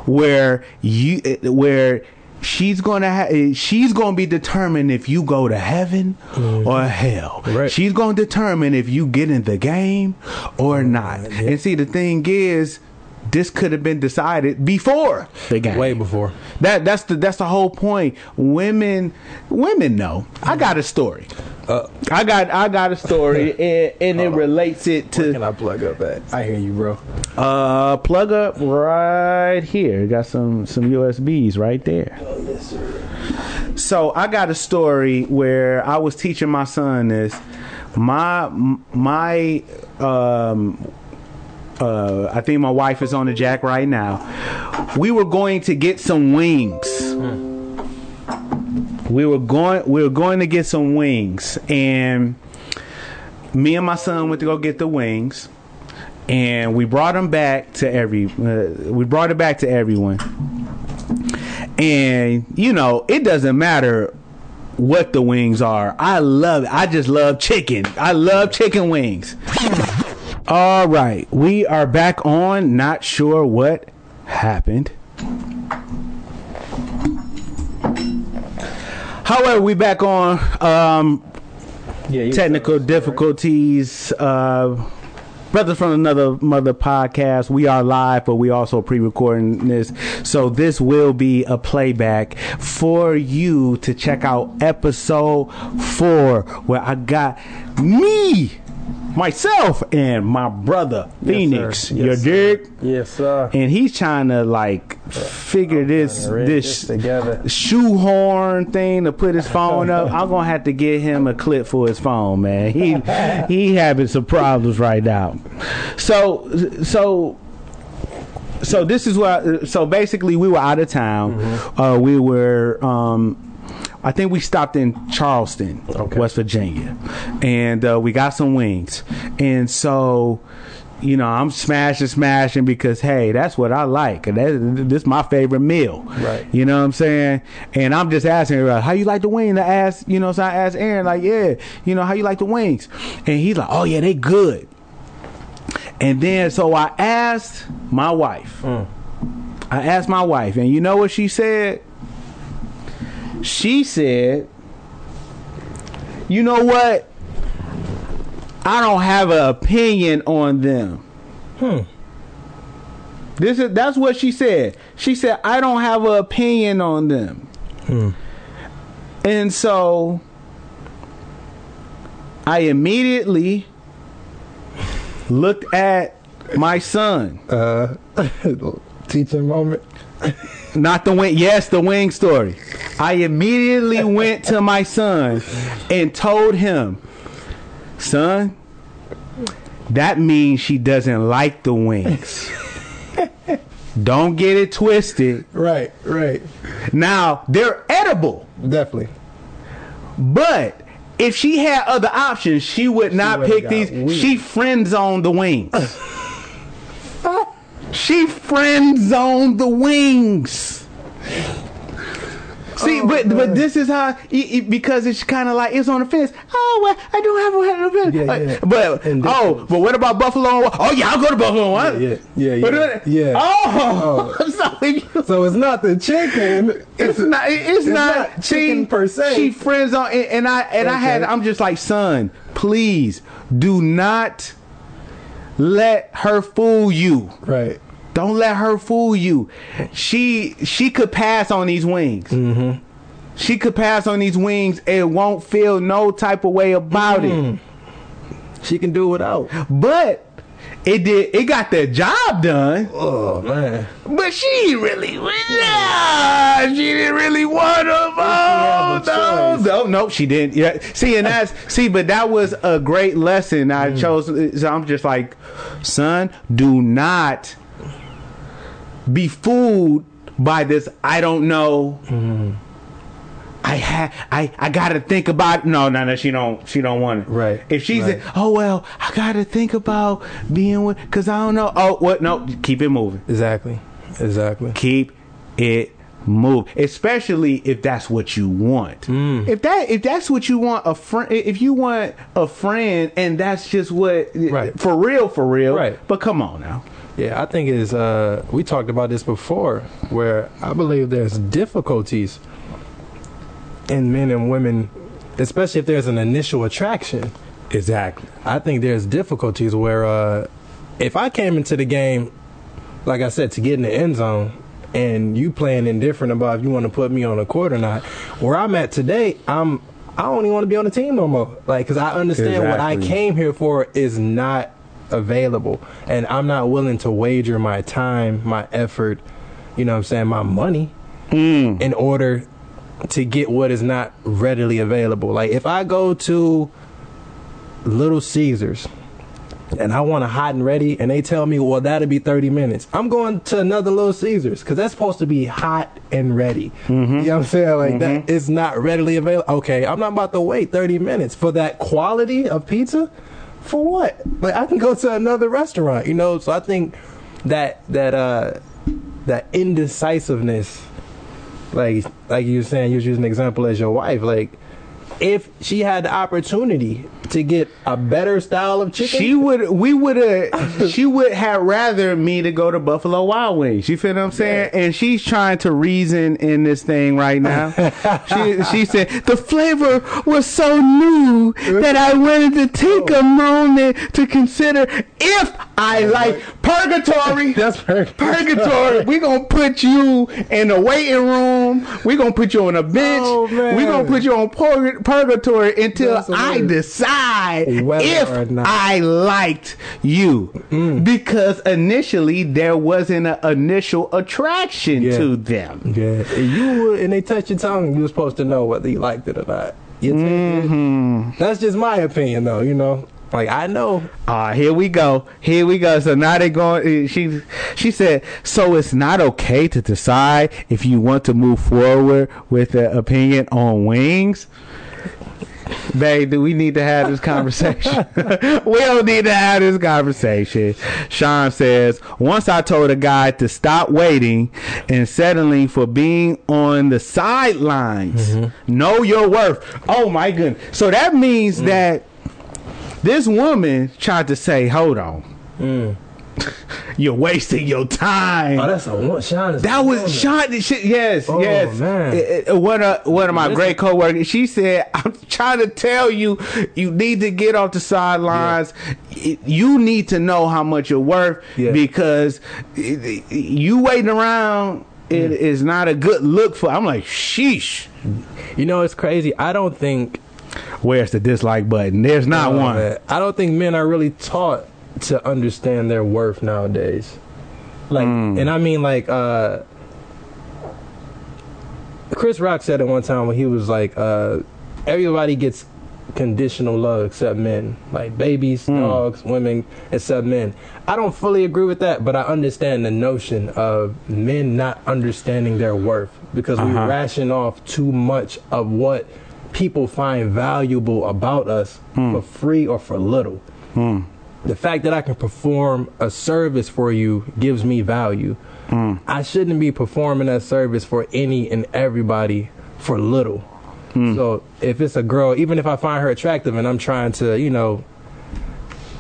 Where you where she's gonna ha- she's gonna be determined if you go to heaven mm-hmm. or hell.
Right.
she's gonna determine if you get in the game or not. And see the thing is this could have been decided before the game
Way before.
that that's the that's the whole point women women know i got a story
Uh,
i got i got a story and, and it relates it
where
to
can I plug up at? I hear you, bro.
uh, plug up right here. Got some some USBs right there.
Oh yes, sir.
So I got a story where I was teaching my son this. My my um uh I think my wife is on the jack right now. We were going to get some wings. we were going we were going to get some wings. And me and my son went to go get the wings. And we brought them back to every uh, we brought it back to everyone. And you know it doesn't matter what the wings are. I love it i just love chicken. I love chicken wings all right we are back on not sure what happened however we back on um
Yeah,
technical difficulties. Uh, brothers from another mother podcast. We are live, but we also pre-recording this, so this will be a playback for you to check out episode four, where I got me, myself, and my brother Phoenix.
sir.
you
Yes,
dig?
Yes, sir.
And he's trying to like figure this
Rig
this
this together.
shoehorn thing to put his phone up. I'm gonna have to get him a clip for his phone, man. He he having some problems right now. So so so this is what. So basically, we were out of town. Uh, we were. Um, I think we stopped in Charleston,
Okay.
West Virginia, and uh, we got some wings. And so, you know, I'm smashing, smashing because hey, that's what I like. And that, this is my favorite meal.
Right.
You know what I'm saying? And I'm just asking her, how you like the wing? I asked, you know, so I asked Aaron, like, yeah, you know, how you like the wings? And he's like, oh yeah, they good. And then so I asked my wife. I asked my wife, and you know what she said? She said, "You know what? I don't have an opinion on them."
Hmm.
This is that's what she said. She said, "I don't have an opinion on them."
Hmm.
And so I immediately looked at my son.
Uh, teaching moment.
Not the wing. Yes, the wing story. I immediately went to my son and told him, son, that means she doesn't like the wings. Don't get it twisted.
Right, right.
Now, they're edible,
Definitely.
but if she had other options, she would not
would've
pick these. She friend zoned the wings. she friend zoned the wings. See,
Oh,
but but this is how it, it- because it's kind of like it's on the fence. Oh well, I don't have a fence.
Yeah,
Uh,
yeah.
But
And
oh, but what about Buffalo? Oh yeah, I'll go to Buffalo. What?
Yeah, yeah, yeah, yeah. Yeah.
Oh, so if you-
So it's not the chicken.
it's not. It's, not,
not chicken
see,
per se.
She friends on, and, and I and I had. I'm just like, son, please do not let her fool you.
Right.
Don't let her fool you. She she could pass on these wings. Mm-hmm. She could pass on these wings and won't feel no type of way about it.
She can do without.
But it did. It got the job done.
Oh man.
But she really, nah, she didn't really want them. Oh, no, no, no, she didn't. Yeah, see, and that's see, but that was a great lesson. I
Mm.
chose. So I'm just like, son, do not be fooled by this. I don't know.
Mm-hmm.
I had I I gotta think about no no no she don't she don't want it
Right,
if she's
right.
oh well I gotta think about being with because I don't know oh what no keep it moving
Exactly. Exactly.
keep it move especially if that's what you want
Mm.
if that if that's what you want a friend if you want a friend and that's just what
Right.
for real for real
Right.
but come on now
Yeah, I think it's uh we talked about this before where I believe there's difficulties in men and women especially if there's an initial attraction.
exactly
I think there's difficulties where uh if I came into the game like I said to get in the end zone and you playing indifferent about if you want to put me on the court or not, where I'm at today, I'm I don't even want to be on the team no more. Like cuz I understand what I came here for is not available and I'm not willing to wager my time, my effort, you know what I'm saying, my money
Mm.
in order to get what is not readily available. Like if I go to Little Caesars and I want a hot and ready, and they tell me, well, that'll be 30 minutes. I'm going to another Little Caesars because that's supposed to be hot and ready.
Mm-hmm.
You know what I'm saying? Like that it's not readily available. Okay, I'm not about to wait 30 minutes for that quality of pizza. For what? Like I can go to another restaurant, you know. So I think that that uh that indecisiveness, like like you were saying, you was using an example as your wife, like. If she had the opportunity to get a better style of chicken,
She would, we would have, she would have rather me to go to Buffalo Wild Wings. You feel what I'm saying? And she's trying to reason in this thing right now. she, she said the flavor was so new that I wanted to take a moment to consider if I like purgatory.
That's perfect.
Purgatory. We're gonna put you in the waiting room. We're gonna put you on a bench.
Oh, man.
we gonna put you on purg- purgatory until I decide
Whether
if
not.
I liked you.
Mm.
Because initially there wasn't an initial attraction
Yeah.
to them.
Yeah, and you would, and they touch your tongue. You were supposed to know whether you liked it or not. You.
Mm-hmm.
That's just my opinion, though. You know, like I know.
Ah, here we go. Here we go. So now they going. Eh, she she said. So it's not okay to decide if you want to move forward with an opinion on wings. Babe, do we need to have this conversation? we don't need to have this conversation. Sean says, once I told a guy to stop waiting and settling for being on the sidelines. Mm-hmm. Know your worth. Oh my goodness. So that means mm. that this woman tried to say, hold on. You're wasting your time.
Oh, that's a one. Sean is
That
a
was
woman.
Sean. She, yes,
Oh,
yes.
man.
It- it- one of one of my
Listen.
great coworkers. She said, "I'm trying to tell you, you need to get off the sidelines. It- You need to know how much you're worth
Yeah.
because you waiting around." It
Mm.
is not a good look for. I'm like, sheesh.
You know, it's crazy. I don't think.
Where's the dislike button? There's not
Oh,
one.
man. I don't think men are really taught to understand their worth nowadays. Like,
Hmm.
and I mean, like, uh, Chris Rock said it one time when he was like, uh, everybody gets conditional love except men. Like babies,
Hmm.
dogs, women, except men. I don't fully agree with that, but I understand the notion of men not understanding their worth because we
Uh-huh.
ration off too much of what people find valuable about us
Hmm.
for free or for little. Hmm. The fact that I can perform a service for you gives me value. Hmm. I shouldn't be performing that service for any and everybody for little. Hmm. So if it's a girl, even if I find her attractive and I'm trying to, you know,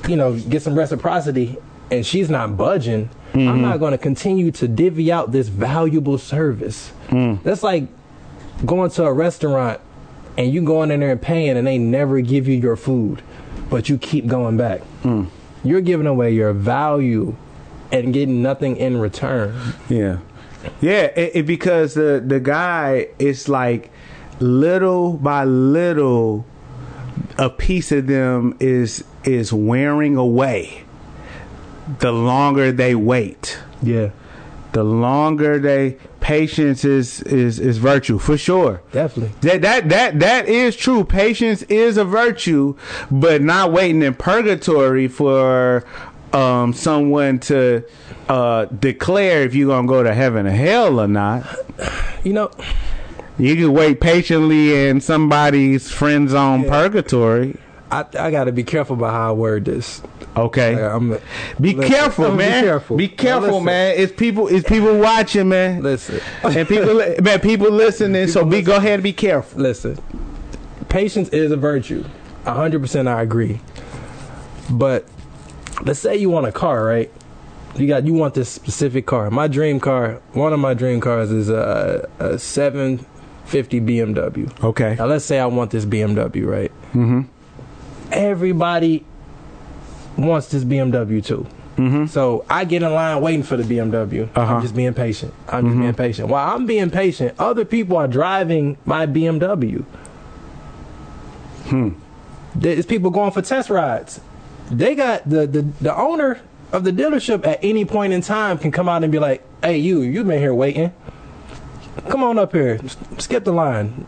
you know, get some reciprocity and she's not budging, I'm mm-hmm. not going to continue to divvy out this valuable service. That's like going to a restaurant and you going in there and paying and they never give you your food, but you keep going back. Hmm. You're giving away your value and getting nothing in return.
Yeah, yeah. It, it- because the the guy is like little by little, a piece of them is is wearing away. The longer they wait,
Yeah,
the longer they patience is is is virtue for sure.
definitely.
That that that that is true. Patience is a virtue, but not waiting in purgatory for um someone to uh declare if you're gonna go to heaven or hell or not.
You know,
You can wait patiently in somebody's friend zone
Yeah.
purgatory.
I I got to be careful about how I word this.
Okay.
Like, I'm,
Be
listen,
careful, man.
Be careful.
Be careful, man. It's people. It's people watching, man.
Listen,
And people, man, people listening. so
People
be go ahead and be careful.
listen. Patience is a virtue. A hundred percent, I agree. But let's say you want a car, right? You got you want this specific car. My dream car, one of my dream cars is a, a 750 BMW.
Okay.
Now let's say I want this BMW, right?
Mm-hmm.
Everybody wants this BMW too.
Mm-hmm.
So I get in line waiting for the BMW.
Uh-huh.
I'm just being patient. I'm just being patient. While I'm being patient, other people are driving my BMW.
Hmm.
There's people going for test rides. They got the, the the owner of the dealership at any point in time can come out and be like, "Hey, you, you've been here waiting. Come on up here. Skip the line.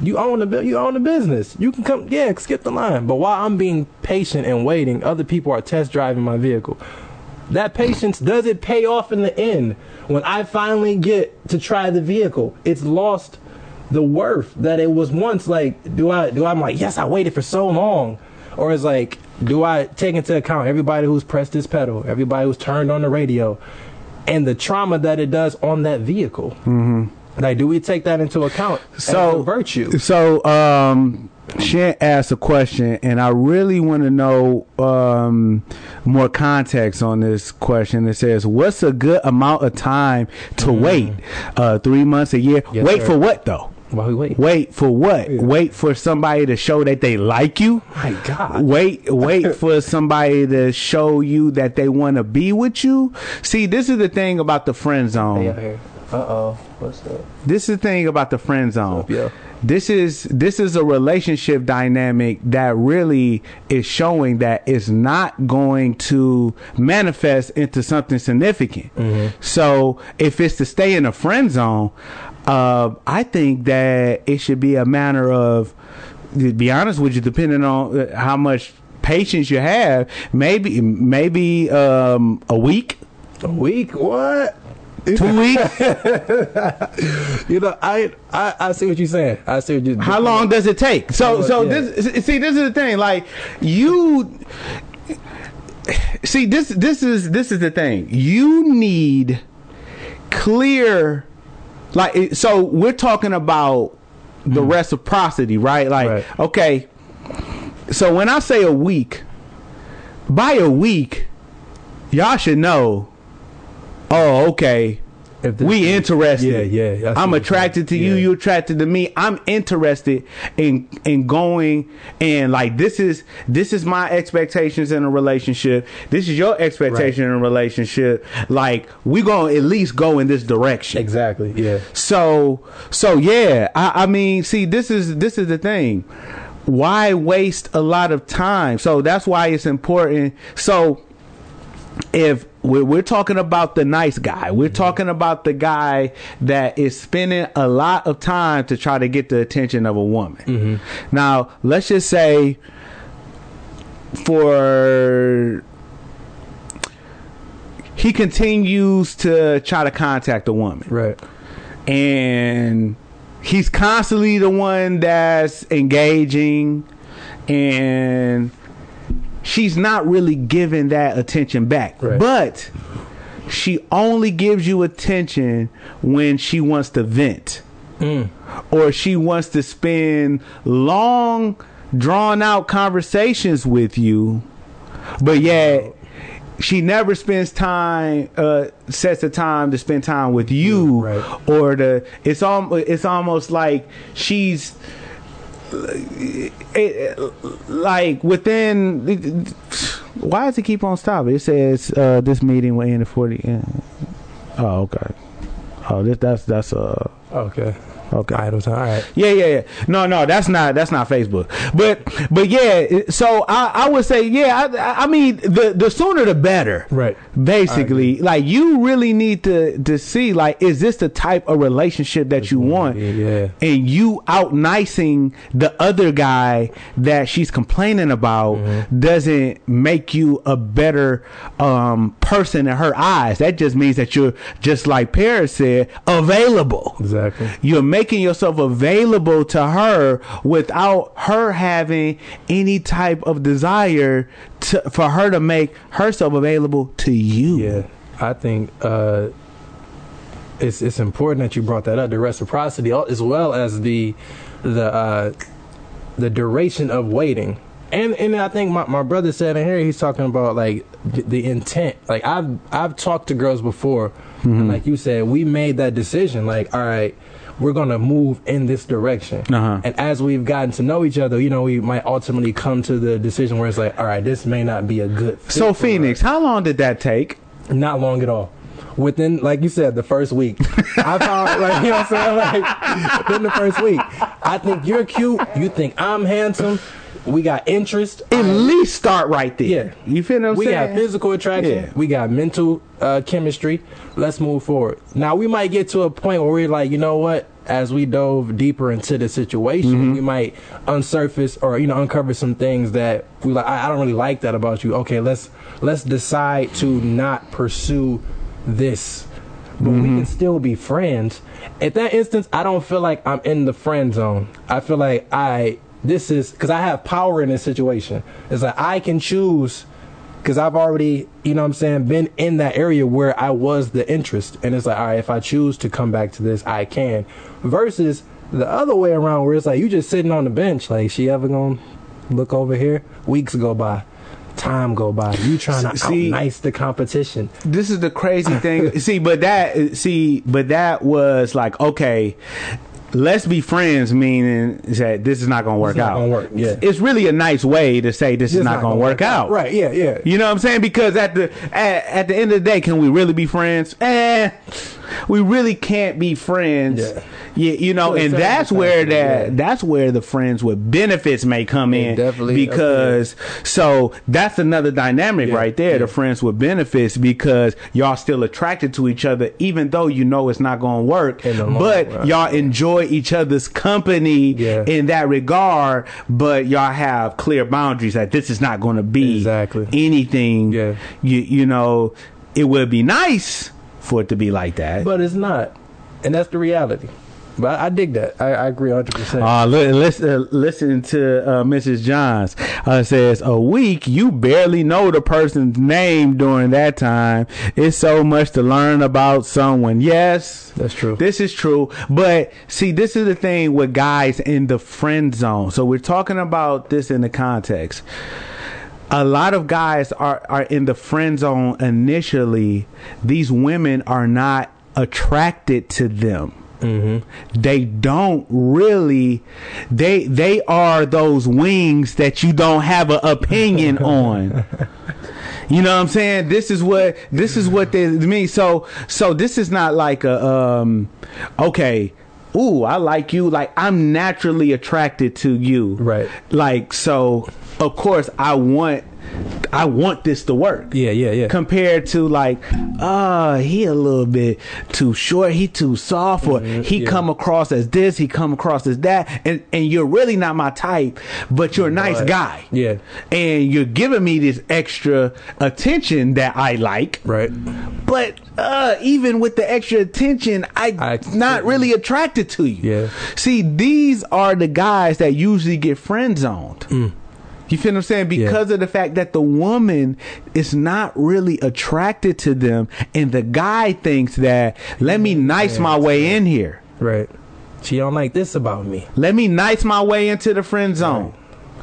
You own the you own the business. You can come, yeah, skip the line. But while I'm being patient and waiting, other people are test driving my vehicle. That patience does it pay off in the end? When I finally get to try the vehicle, it's lost the worth that it was once. Like, do I do I'm like, yes, I waited for so long, or is like, do I take into account everybody who's pressed this pedal, everybody who's turned on the radio, and the trauma that it does on that vehicle? Mm-hmm. Like, do we take that into account
So-
virtue?
So, um, Shan asked a question, and I really want to know um, more context on this question. It says, "What's a good amount of time to wait? Uh, three months, a year?
Mm. Yes,
wait
sir.
for what, though?
While we wait.
Wait for what? Wait for somebody to show that they like you?
My God.
Wait, wait for somebody to show you that they want to be with you. See, this is the thing about the friend zone.
Uh oh. What's up?
This is the thing about the friend zone.
up, yo?
This is this is a relationship dynamic that really is showing that it's not going to manifest into something significant. So if it's to stay in a friend zone, uh, I think that it should be a matter of, to be honest with you, depending on uh, how much patience you have, maybe maybe um, a week,
A week? What?
Two weeks.
You know, I, I I see what you're saying. I see what you.
How long does it take? So, so
yeah.
this see, this is the thing. Like you see, this this is this is the thing. You need clear, like. So we're talking about the mm. reciprocity, right? Like,
Right.
okay. So when I say a week, by a week, y'all should know. Oh, okay. We interested.
Yeah, yeah,
I'm attracted to you.
Yeah.
You attracted to me. I'm interested in in going and like this is this is my expectations in a relationship. This is your expectation in a relationship. Like we gonna at least go in this direction.
Exactly. Yeah.
So so yeah, I, I mean, see, this is this is the thing. Why waste a lot of time? So that's why it's important. So if we're, we're talking about the nice guy, we're mm-hmm. talking about the guy that is spending a lot of time to try to get the attention of a woman. Mm-hmm. Now, let's just say for he continues to try to contact a woman
Right.
and he's constantly the one that's engaging and she's not really giving that attention back
Right.
but she only gives you attention when she wants to vent or she wants to spend long drawn out conversations with you but yet she never spends time uh sets a time to spend time with you
Right.
or the it's all it's almost like she's like within why does it keep on stopping it says uh this meeting will end at 40 yeah. oh okay oh this that's that's uh
Okay.
Okay
Idle time. All right.
yeah, yeah, yeah. No, no, that's not that's not Facebook. But but yeah, so I, I would say yeah. I, I mean the the sooner the better.
Right.
Basically, like you really need to to see like is this the type of relationship that you want?
Yeah, yeah.
And you out nicing the other guy that she's complaining about
Mm-hmm.
doesn't make you a better um, person in her eyes. That just means that you're just like Paris said, available.
Exactly.
You're making yourself available to her without her having any type of desire to, for her to make herself available to you.
Yeah, I think uh, it's it's important that you brought that up. The reciprocity, as well as the the uh, the duration of waiting, and and I think my, my brother said in here he's talking about like the, the intent. Like I've I've talked to girls before, and like you said, we made that decision. Like all right. We're gonna move in this direction,
Uh-huh.
and as we've gotten to know each other, you know, we might ultimately come to the decision where it's like, all right, this may not be a good. Fit
So Phoenix, how long did that take?
not long at all. Within, like you said, the first week, I found, like, you know what I'm saying? Like, within the first week, I think you're cute. You think I'm handsome. We got interest.
At least start right there.
Yeah.
You feel what I'm
we
saying?
got physical attraction.
Yeah.
We got mental uh, chemistry. Let's move forward. Now we might get to a point where we're like, you know what? as we dove deeper into the situation,
Mm-hmm.
we might unsurface or you know uncover some things that we like. I, I don't really like that about you. Okay, let's let's decide to not pursue this, but we
Mm-hmm.
can still be friends. At that instance, I don't feel like I'm in the friend zone. I feel like I this is because I have power in this situation. It's like I can choose because I've already, you know what I'm saying, been in that area where I was the interest. And it's like, all right, if I choose to come back to this, I can. Versus the other way around where it's like, you just sitting on the bench, like, she ever gonna look over here? Weeks go by. Time go by. You trying to
See-
nice the competition.
this is the crazy thing. see, but that see, but that was like okay. Let's be friends, meaning that this is not going to work
not
out.
work, yeah.
It's really a nice way to say this is
It's
not, going to work out.
Right, yeah, yeah.
You know what I'm saying? Because at the at, at the end of the day, can we really be friends? Eh, we really can't be friends.
Yeah.
Yeah, you know, and that's where that
yeah.
that's where the friends with benefits may come in
definitely
because so that's another dynamic
Yeah,
right there. The friends with benefits because y'all still attracted to each other, even though you know it's not going to work.
In the long
But
run.
y'all enjoy each other's company in that regard. But y'all have clear boundaries that this is not going to be
Exactly.
anything.
Yeah.
You you know, it would be nice for it to be like that.
But it's not. And that's the reality. But I, I dig that. I, I agree 100%.
Uh, li- listen, uh, listen to uh, Mrs. Johns. Uh, says a week you barely know the person's name during that time. It's so much to learn about someone. Yes,
That's true.
This is true. But see, this is the thing with guys in the friend zone. So we're talking about this in the context. A lot of guys are, are in the friend zone initially. These women are not attracted to them they don't really they they are those wings that you don't have an opinion on. You know what i'm saying? This is what this is what they mean so so this is not like a um okay ooh i like you like i'm naturally attracted to you.
Right.
like so of course i want i want this to work
yeah, yeah, yeah.
compared to like uh he a little bit too short he too soft or he
Mm-hmm. yeah.
come across as this he come across as that and and you're really not my type but you're a nice guy
Yeah.
and you're giving me this extra attention that i like
Right.
but uh even with the extra attention i
I-
not really attracted to you
Yeah.
see these are the guys that usually get friend zoned you feel what I'm saying?
Mm. Yeah.
Because of the fact that the woman is not really attracted to them, and the guy thinks that let me nice my way in here.
Right. She don't like this about me.
Let me nice my way into the friend zone.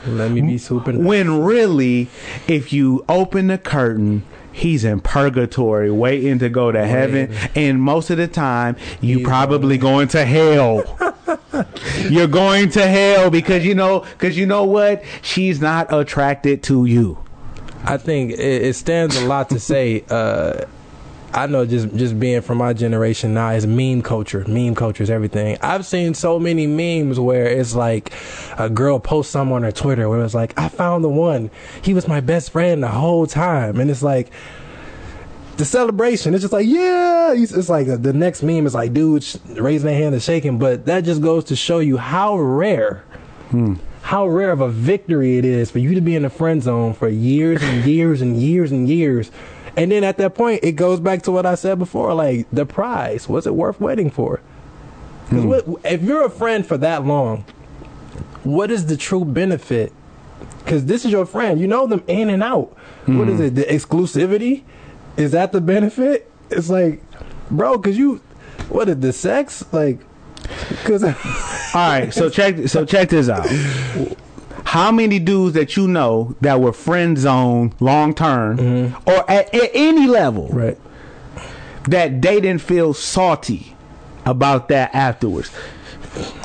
Let me be swooping.
When really, if you open the curtain, he's in purgatory waiting to go to heaven. And most of the time, you
He's
probably going to hell. You're going to hell because you know, because you know what? She's not attracted to you.
I think it, it stands a lot to say. Uh, I know just just being from my generation now is meme culture. Meme culture is everything. I've seen so many memes where it's like a girl posts something on her Twitter where it's like, "I found the one. He was my best friend the whole time," and it's like the celebration. It's just like, yeah. It's it's like the next meme is like, dude raising their hand and shaking. But that just goes to show you how rare hmm. how rare of a victory it is for you to be in the friend zone for years and years and years and years. And then at that point, it goes back to what I said before like the prize. Was it worth waiting for? Because hmm. if you're a friend for that long, what is the true benefit? Because this is your friend. You know them in and out. What is hmm. it? The exclusivity? Is that the benefit? It's like, bro, because you, what is the sex? Like, because.
All right, so check so check this out. How many dudes that you know that were friend zone long term mm-hmm. or at, at any level
right.
that they didn't feel salty about that afterwards?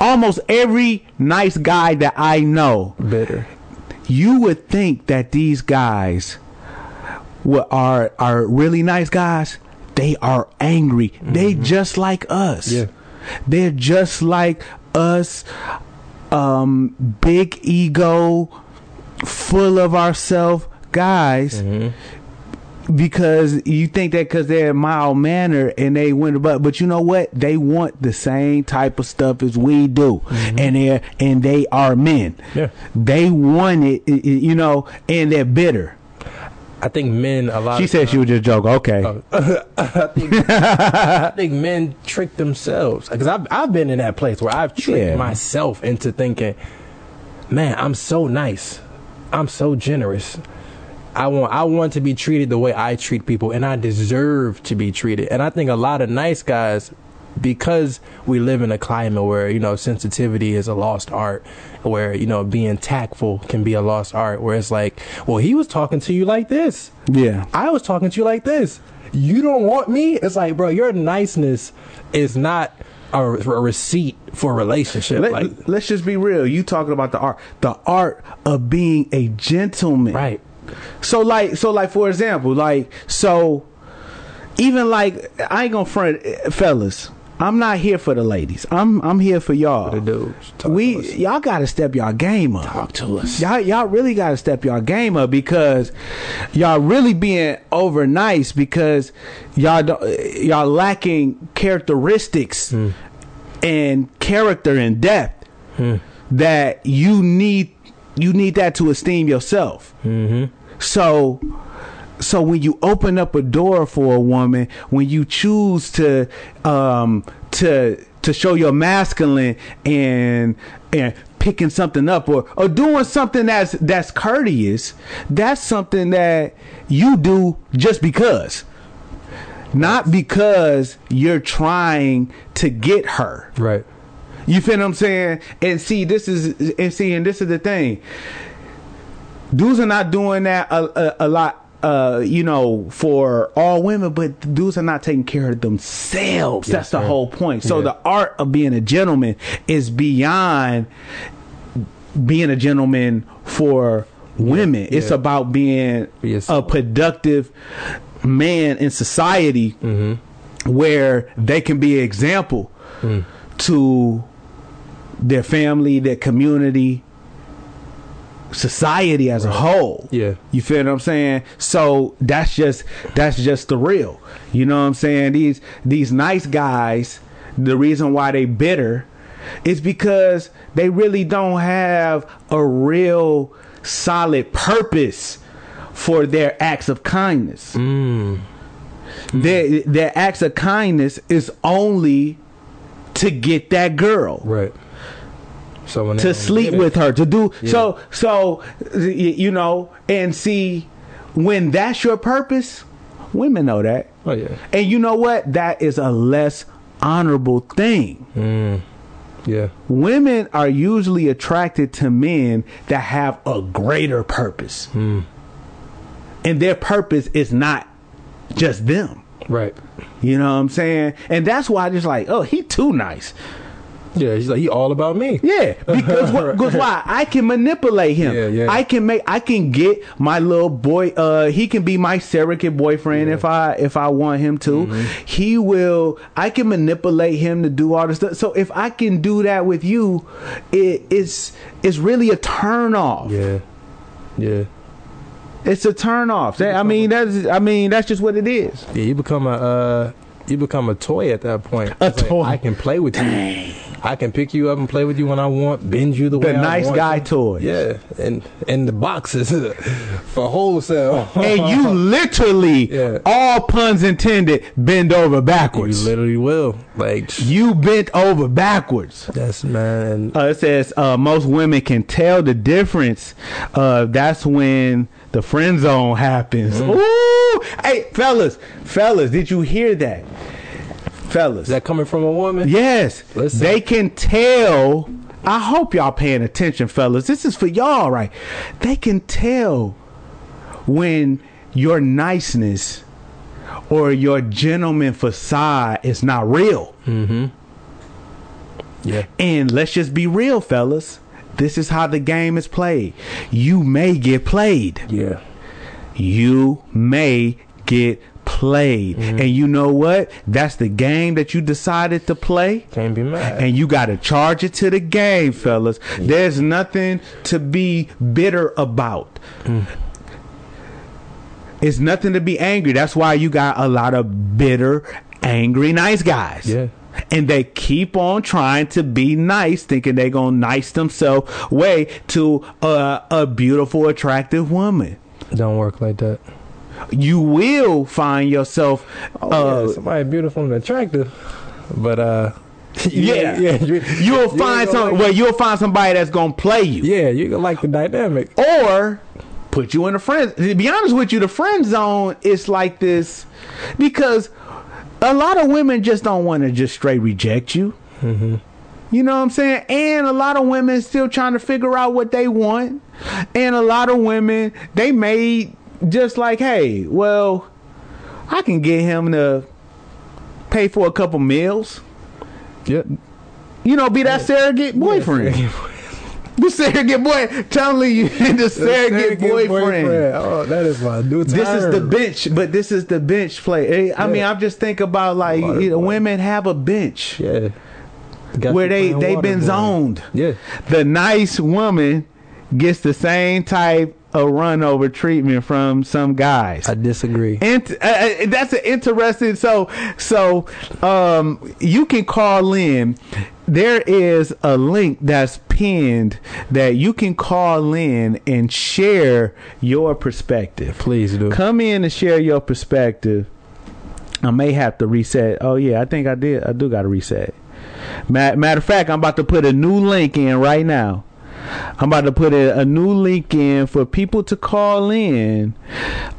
Almost every nice guy that I know,
Bitter.
you would think that these guys were, are are really nice guys. They are angry. They mm-hmm. just like us.
Yeah.
They're just like us. Um, big ego, full of ourselves guys. because you think that because they're mild mannered and they went but but you know what? They want the same type of stuff as we do. And they're and they are men.
Yeah.
they want it you know and they're bitter
I think men a lot.
she said she was just joking okay
Oh. I think I think men trick themselves because I've I've been in that place where I've tricked
Yeah.
myself into thinking, man, I'm so nice, I'm so generous. I want I want to be treated the way I treat people, and I deserve to be treated. And I think a lot of nice guys, because we live in a climate where you know sensitivity is a lost art, where you know being tactful can be a lost art, where it's like, well, he was talking to you like this.
yeah
I was talking to you like this. You don't want me? It's like, bro, your niceness is not a, a receipt for a relationship.
Let,
like,
let's just be real you talking about the art the art of being a gentleman
right.
So like so like for example, like so even like I ain't gonna front eh, fellas. I'm not here for the ladies. I'm I'm here for y'all.
The dudes. Talk to
we
us.
y'all gotta step y'all game up.
Talk to us.
Y'all y'all really gotta step y'all game up because y'all really being over nice because y'all don't, y'all lacking characteristics
Hmm.
and character and depth that you need you need that to esteem yourself.
Mm-hmm.
So so when you open up a door for a woman, when you choose to um to to show your masculine and and picking something up or or doing something that's that's courteous, that's something that you do just because. Not because you're trying to get her.
Right.
You feel what I'm saying? And see, this is and see, and this is the thing. Dudes are not doing that a, a, a lot. Uh, you know, for all women, but dudes are not taking care of themselves. That's the whole point. So
Yeah.
the art of being a gentleman is beyond being a gentleman for women. It's
yeah.
about being
Be
a productive man in society
Mm-hmm.
where they can be an example
Mm.
to their family, their community, society as a whole.
Yeah.
You feel what I'm saying? So that's just that's just the real. You know what I'm saying? These these nice guys, the reason why they bitter is because they really don't have a real solid purpose for their acts of kindness.
Mm.
Their their acts of kindness is only to get that girl
Right. So
to sleep with her to do
Yeah.
so so you know and see when that's your purpose women know that
Oh yeah.
and you know what that is a less honorable thing
Mm. Yeah.
women are usually attracted to men that have a greater purpose
Mm.
and their purpose is not just them
Right.
you know what i'm saying and that's why i just like oh he too nice
Yeah. He's like he all about me.
Yeah, because what, because why? I can manipulate him.
Yeah, yeah.
I can make. I can get my little boy. Uh, he can be my surrogate boyfriend if I if I want him to.
Mm-hmm.
He will. I can manipulate him to do all this stuff. So if I can do that with you, it, it's it's really a turn off.
Yeah. Yeah.
It's a turn off. That- I mean that's I mean that's just what it is.
Yeah. You become a uh, you become a toy at that point.
A
It's like,
toy.
I can play with you. I can pick you up and play with you when I want. Bend you the,
The
way I
nice guy
to.
toys.
Yeah, and and the boxes for wholesale.
And you literally,
Yeah.
all puns intended, bend over backwards.
you literally will. Like
You bent over backwards.
that's man.
Uh, it says uh, most women can tell the difference. Uh, that's when the friend zone happens.
Mm.
Ooh, hey, fellas, fellas, did you hear that? Fellas,
Is that coming from a woman?
yes,
Listen.
they can tell. I hope y'all paying attention, fellas. This is for y'all, right? They can tell when your niceness or your gentleman facade is not real.
Mm-hmm. Yeah.
And let's just be real, fellas. This is how the game is played. You may get played.
Yeah.
You may get played.
Mm-hmm.
And you know what? That's the game that you decided to play.
Can't be mad.
And you got to charge it to the game, fellas. There's nothing to be bitter about.
Mm.
It's nothing to be angry. That's why you got a lot of bitter, angry, nice guys.
Yeah.
And they keep on trying to be nice, thinking they're going to nice themselves way to a, a beautiful, attractive woman.
Don't work like that.
You will find yourself.
Oh,
uh,
yeah, somebody beautiful and attractive, but uh,
Yeah.
yeah, you,
You'll find some.
like-
well, you'll find somebody that's gonna play you,
yeah, you gonna like the dynamic.
or put you in a friend. To be honest with you, the friend zone is like this because a lot of women just don't want to just straight reject you.
Mm-hmm.
You know what I'm saying? And a lot of women still trying to figure out what they want. And a lot of women, they may just like, hey, well, I can get him to pay for a couple meals.
Yep.
You know, be that surrogate boyfriend. The surrogate boy telling you the surrogate, boyfriend.
Oh, that is my new term.
This is the bench, but this is the bench play. I
Yeah.
mean, I'm just think about like you know, women have a bench
Yeah. Got
where they
playing
they
water
been
boy.
zoned.
Yeah.
The nice woman gets the same type of run over treatment from some guys.
I disagree.
Int- uh, uh, that's an interesting. So, so um, you can call in. There is a link that's pinned that you can call in and share your perspective.
Please do.
Come in and share your perspective. I may have to reset. Oh yeah, I think I did. I do got to reset. Matter of fact, I'm about to put a new link in right now. I'm about to put a, a new link in for people to call in.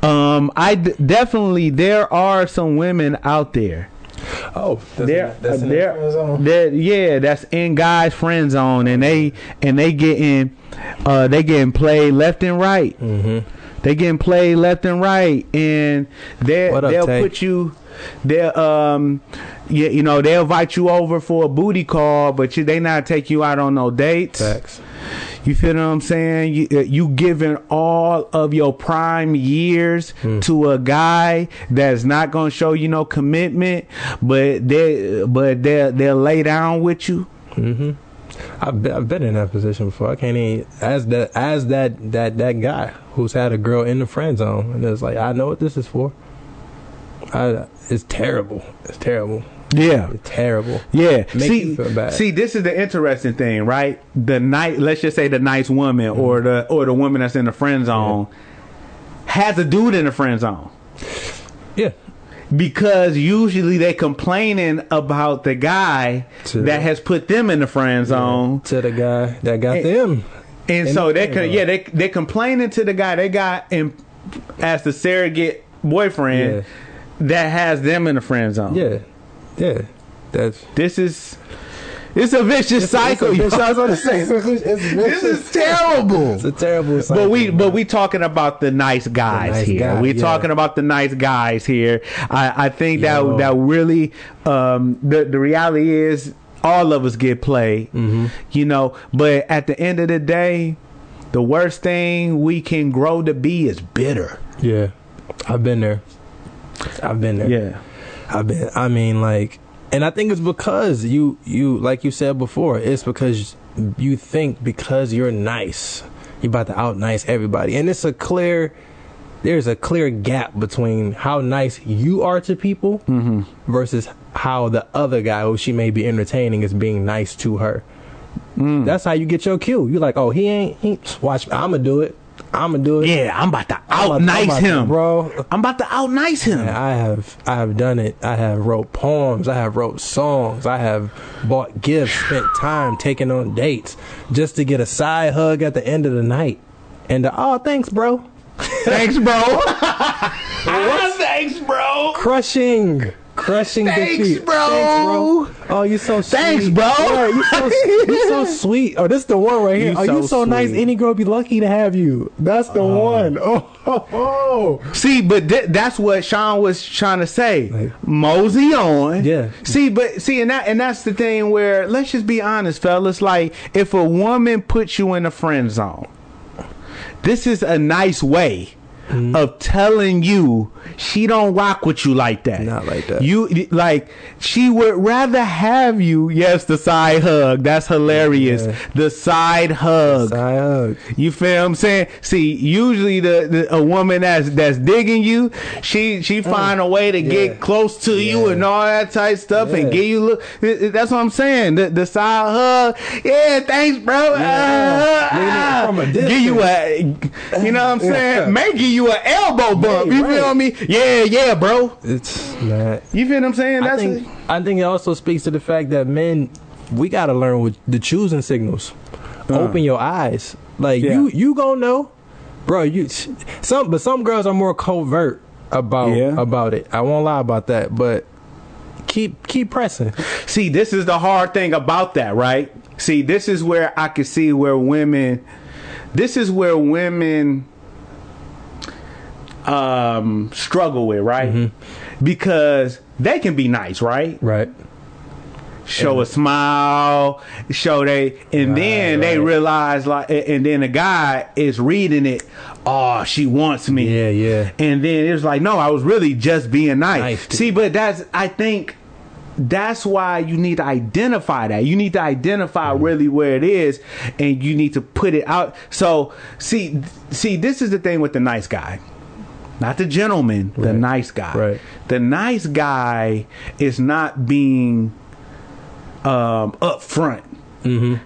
Um, I d- definitely there are some women out there.
Oh, that's
There,
that's in
there,
the friend zone.
there- yeah, that's in guys' friend zone, and they and they getting, uh, they getting played left and right.
Mhm.
They getting played left and right, and they they'll
Tay?
put you. They'll um, yeah, you know they'll invite you over for a booty call, but you, they not take you out on no dates.
Facts.
You feel what I'm saying? You uh, you giving all of your prime years
Hmm.
to a guy that's not gonna show you no commitment, but they but they they'll lay down with you.
Mm-hmm. I've been, I've been in that position before. I can't even as that as that that that guy who's had a girl in the friend zone, and it's like I know what this is for. I it's terrible. It's terrible.
Yeah.
Terrible.
Yeah.
Make
see, see, this is the interesting thing, right? The night, let's just say the nice woman
Mm-hmm.
or the or the woman that's in the friend zone has a dude in the friend zone
Yeah.
because usually they complaining about the guy
To-
that has put them in the friend zone.
To the guy that got
And-
them.
And so
the
they can, yeah, they they complaining to the guy they got in as the surrogate boyfriend
Yeah.
that has them in the friend zone.
Yeah. Yeah. That's
This is it's a vicious cycle.
It's a,
y'all.
I was going to say it's, it's
this is terrible.
It's a terrible. Cycle,
But we,
man.
but we talking about the nice guys
nice
here.
guy,
we
yeah.
talking about the nice guys here. I, I think
Yo.
that that really, um, the the reality is all of us get played,
Mm-hmm.
you know. But at the end of the day, the worst thing we can grow to be is bitter.
Yeah. I've been there. I've been there.
Yeah,
I've been. I mean, like, and I think it's because you, you, like you said before, it's because you think because you're nice, you're about to out nice everybody, and it's a clear. There's a clear gap between how nice you are to people
Mm-hmm.
versus how the other guy who she may be entertaining is being nice to her.
Mm.
That's how you get your cue. You're like, oh, he ain't. He, watch, I'm gonna do it. I'm gonna do it.
yeah. I'm about to out nice him,
bro.
I'm about to out nice him.
Man, I have I have done it. I have wrote poems. I have wrote songs. I have bought gifts, spent time taking on dates just to get a side hug at the end of the night. And uh, oh, thanks, bro.
Thanks, bro. Thanks, bro.
Crushing, crushing
Thanks,
defeat.
bro.
Thanks, bro. Oh, you so sweet.
Thanks, bro.
Yeah, you so you so sweet. Oh, this is the one right here.
You
oh, you
so
so nice. Any girl be lucky to have you. That's the oh. one. Oh, oh, oh.
See, but th- that's what Sean was trying to say.
Like-
Mosey on.
Yeah.
See, but see, and that and that's the thing where let's just be honest, fellas. Like, if a woman puts you in a friend zone, this is a nice way Mm-hmm. of telling you she don't rock with you like that.
Not like that.
You like she would rather have you. Yes, the side hug. That's hilarious.
Yeah.
The side hug.
Side hug.
You feel what I'm saying? See, usually the, the a woman that's that's digging you, she she mm. find a way to
Yeah.
get close to you and all that type stuff and
Yeah.
give you look. That's what I'm saying. The the side hug. Yeah, thanks, bro.
Yeah.
Ah,
ah, ah. From a
give you a, you know what I'm saying?
Yeah.
May give you an elbow bump. You
Right.
feel me? Yeah, yeah, bro.
It's not.
You feel what I'm saying?
I think
it.
I think it also speaks to the fact that men we got to learn with the choosing signals.
Uh.
Open your eyes. Like
Yeah.
you you gonna know, bro. You some but some girls are more covert about
Yeah.
about it. I won't lie about that, but keep keep pressing.
See, this is the hard thing about that, right? See, this is where I can see where women this is where women um struggle with, right? Because they can be nice, right?
Right.
Show a smile, show they and
Right,
then they
right.
realize like and then the guy is reading it, oh, she wants me.
Yeah, yeah.
And then it's like, no, I was really just being nice.
Nice.
See, but that's I think that's why you need to identify that. You need to identify
Mm-hmm.
really where it is and you need to put it out. So see see this is the thing with the nice guy. Not the gentleman, the nice guy.
Right.
The nice guy is not being um upfront.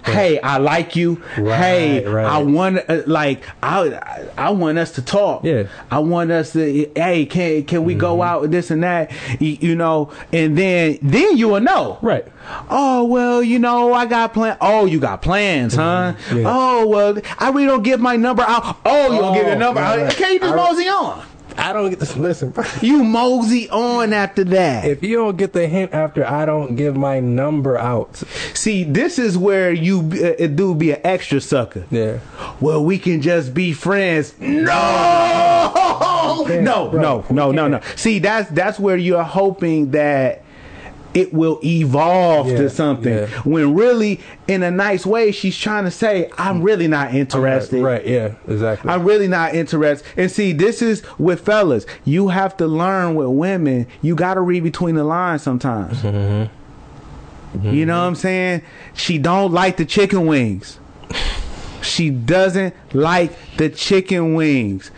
Hey, I like you.
Mm-hmm. Right,
hey,
right.
I want uh, like I I want us to talk.
Yeah.
I want us to. Hey, can can we
Mm-hmm.
go out with this and that? You, you know, and then then you will know.
Right.
Oh well, you know, I got plan. Oh, you got plans, huh?
Mm-hmm. Yeah.
Oh well, I really don't give my number out. Oh, you don't give your
Oh,
number out.
right.
Can't you just mosey on?
I don't get this. Listen, bro.
You mosey on after that.
if you don't get the hint after I don't give my number out,
See, this is where you uh, do be an extra sucker.
yeah,
Well, we can just be friends. No, no, no, no, no, no. See, that's that's where you're hoping that it will evolve
Yeah,
to something.
yeah.
When really, in a nice way, she's trying to say, "I'm really not interested."
right, yeah, exactly.
I'm really not interested. And see, this is with fellas. You have to learn with women. You got to read between the lines sometimes. Mm-hmm. Mm-hmm. You know what I'm saying? She don't like the chicken wings. She doesn't like the chicken wings.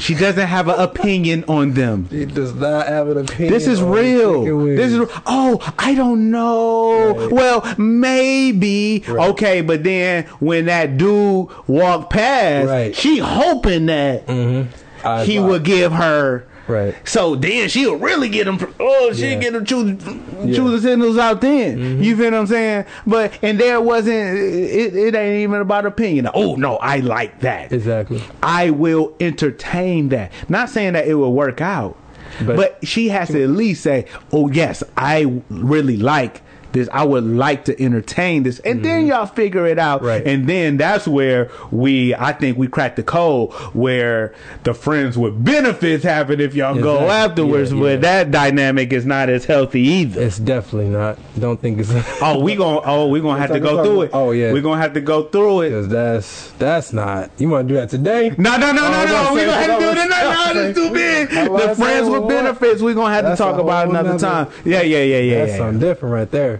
She doesn't have an opinion on them.
He does not have an opinion.
This is real. This is oh, I don't know.
Right.
Well, maybe
Right.
okay, but then when that dude walked past,
Right.
she hoping that mm-hmm.
I-
he would give her.
Right.
So then she'll really get them. Oh, she'll
Yeah.
get him choose.
Mm-hmm.
choose the signals out. Then you feel what I'm saying? But and there wasn't. It, it ain't even about opinion. Oh no, I like that.
exactly.
I will entertain that. Not saying that it will work out, but,
But-
she has to at least say, "Oh yes, I really like this. I would like to entertain this," and then y'all figure it out.
Mm-hmm. Right.
And then that's where we, I think, we crack the code where the friends with benefits happen if y'all go afterwards.
Yeah,
but that dynamic is not as healthy either.
It's definitely not. Don't think it's.
Oh, we gonna oh we gonna have to go through it.
oh, yeah.
we gonna have to go through it.
Because that's that's not. You want to do that today?
No, no, no, no,
Oh,
no. We gonna have to do
I was.
No, no, is too big. The friends with benefits. We gonna have to talk about another time. Yeah, yeah, yeah, yeah,
That's something different right there.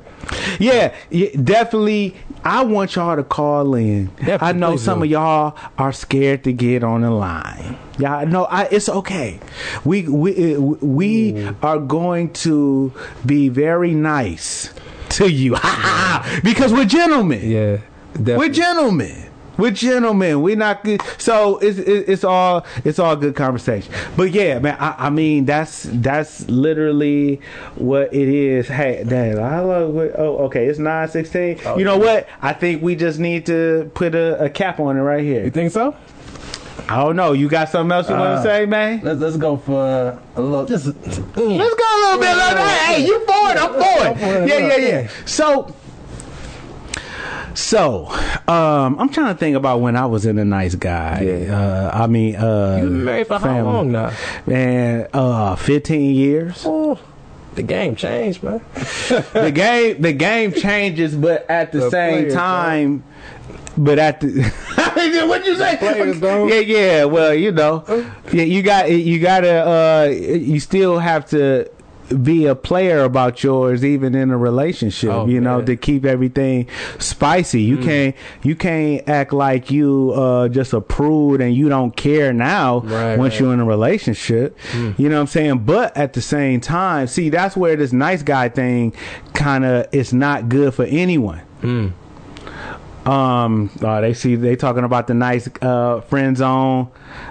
Yeah, yeah, definitely. I want y'all to call in.
Definitely,
I know some
do.
of y'all are scared to get on the line. Y'all know I, it's okay. We we uh, we are going to be very nice to you because we're gentlemen.
Yeah, definitely.
We're gentlemen. We're gentlemen. We're not good. So it's it's all it's all good conversation. But yeah, man. I, I mean, that's that's literally what it is. Hey, damn. I love. what- Oh, okay. It's nine sixteen.
Oh,
you know
yeah.
what? I think we just need to put a, a cap on it right here.
You think so?
I don't know. You got something else you want
Uh,
to say, man?
Let's let's go for a little. Just
Let's go a little bit. Like that. Hey, you for it? I'm for it. Yeah, yeah,
Yeah.
yeah. So, so, um, I'm trying to think about when I was in a nice guy.
Yeah.
Uh, I mean, uh,
You married for how long now?
Man, uh, 15 years.
Oh, the game changed, man.
the game, the game changes, but at the,
The
same time, but at the what you say?
Players.
Yeah, yeah. Well, you know, yeah, you got you got to. Uh, you still have to be a player about yours even in a relationship
Oh,
you know to keep everything spicy. You can't you can't act like you uh just a prude and you don't care now
Right,
once
right.
you're in a relationship. You know what i'm saying? But at the same time see that's where this nice guy thing kind of is not good for anyone.
Mm.
Um uh, they see they talking about the nice uh friend zone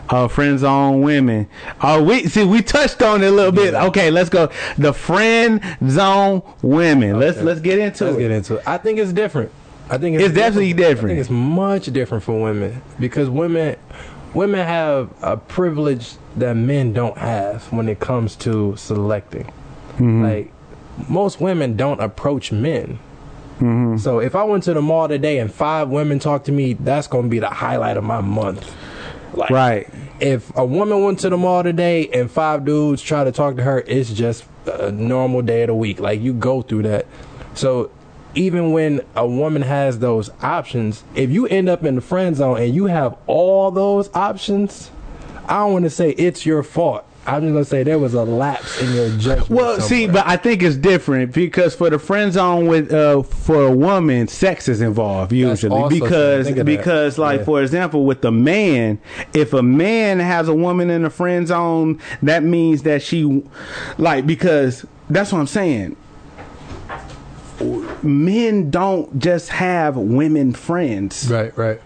uh friend zone women uh we see we touched on it a little bit okay let's go the friend zone women let's let's get into
Let's
it
get into it. I think it's different. I think it's,
It's definitely
I
different.
think it's much different for women because women women have a privilege that men don't have when it comes to selecting.
Mhm.
Like most women don't approach men.
Mhm.
So if I went to the mall today and five women talked to me, that's going to be the highlight of my month. Like,
right
if a woman went to the mall today and five dudes try to talk to her, it's just a normal day of the week. Like you go through that. So even when a woman has those options, if you end up in the friend zone and you have all those options, I don't want to say it's your fault. I'm just gonna say there was a lapse in your judgment.
well see but i think it's different because for the friend zone with uh for a woman sex is involved usually
true.
because
that.
because like
Yeah.
for example with the man if a man has a woman in the friend zone that means that she like because that's what i'm saying men don't just have women friends
right, right.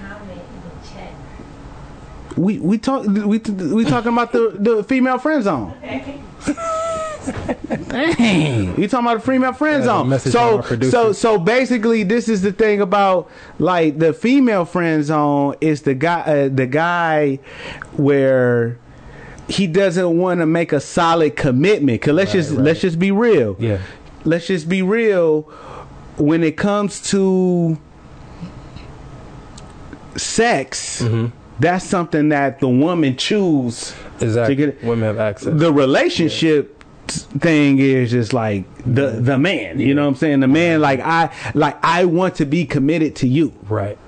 comment in the chat.
We we talk we we talking about the the female friend zone Dang, you talking about the female friend zone? So,
from our producer.
so, so basically, this is the thing about like the female friend zone is the guy, uh, the guy where he doesn't want to make a solid commitment. Cause let's
Right,
just
right.
let's just be real.
Yeah.
Let's just be real. When it comes to sex,
Mm-hmm.
That's something that the woman choose
Exactly.
To get-
Women have access.
the relationship thing is just like the the man you know what i'm saying the man like i like i want to be committed to you
right.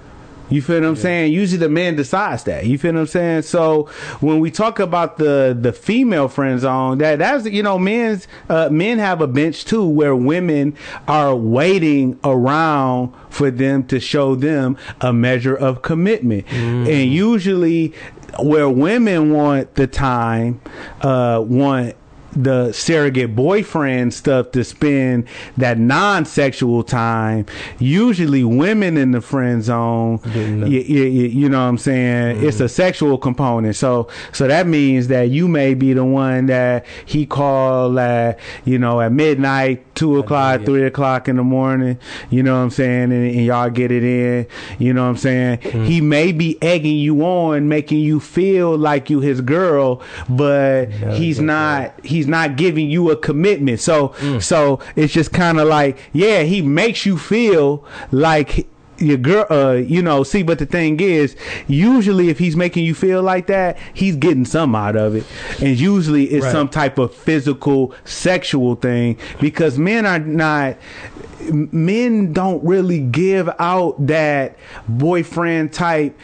You feel what i'm saying? Usually the man decides that. You feel what i'm saying? So when we talk about the the female friend zone that that's you know men's uh, men have a bench too where women are waiting around for them to show them a measure of commitment. And usually where women want the time uh want the surrogate boyfriend stuff to spend that non-sexual time. Usually women in the friend zone.
Getting the-
y- y- y- you know what i'm saying? It's a sexual component. So so that means that you may be the one that he called at you know at midnight two o'clock
yeah.
three o'clock in the morning. You know what i'm saying? And, and y'all get it in. You know what i'm saying? He may be egging you on making you feel like you his girl but he's not he's not giving you a commitment so
Mm.
so it's just kind of like yeah he makes you feel like your girl uh you know see but the thing is usually if he's making you feel like that he's getting some out of it and usually it's
Right.
some type of physical sexual thing because men are not men don't really give out that boyfriend type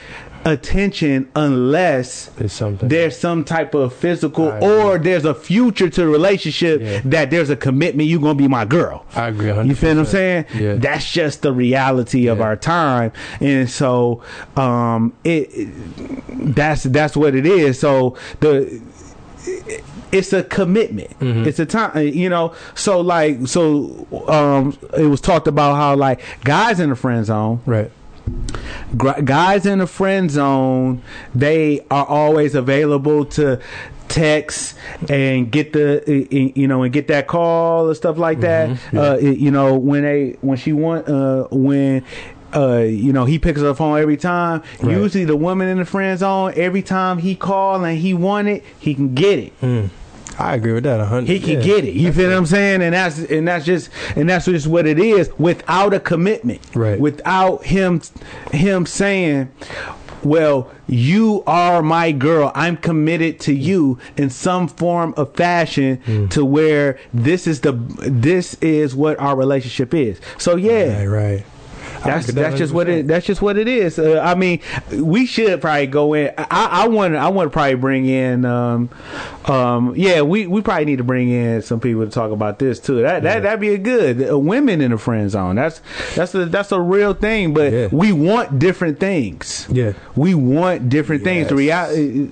attention unless there's some type of physical or there's a future to the relationship
Yeah.
that there's a commitment you're gonna be my girl
I agree. 100%.
you feel what I'm saying?
Yeah.
That's just the reality of our time, and so um, it, it- that's that's what it is. So the it's a commitment.
Mhm.
It's a time, you know. So like, so um, it was talked about how like guys in the friend zone,
Right.
Guys in the friend zone, they are always available to text and get the you know and get that call and stuff like that.
Mhm, yeah.
Uh, you know when they when she want uh, when. Uh, you know, he picks up the phone every time.
Right.
Usually, the woman in the friend zone, every time he call and he want it, he can get it.
Mm. I agree with that. Hundred.
He can
yeah.
get it. You feel what I'm saying? And that's and that's just and that's just what it is without a commitment.
Right.
Without him him saying, Well, you are my girl. I'm committed to you in some form of fashion
Mm.
to where this is the this is what our relationship is. So yeah.
Right, right.
That's that's just what it that's just what it is. Uh, I mean, we should probably go in. I, I want I want to probably bring in. Um, um, yeah, we, we probably need to bring in some people to talk about this too. That that that'd be a good uh, women in the friend zone. That's that's a that's a real thing. But
Yeah.
we want different things.
Yeah.
we want different things. The
Yes.
reality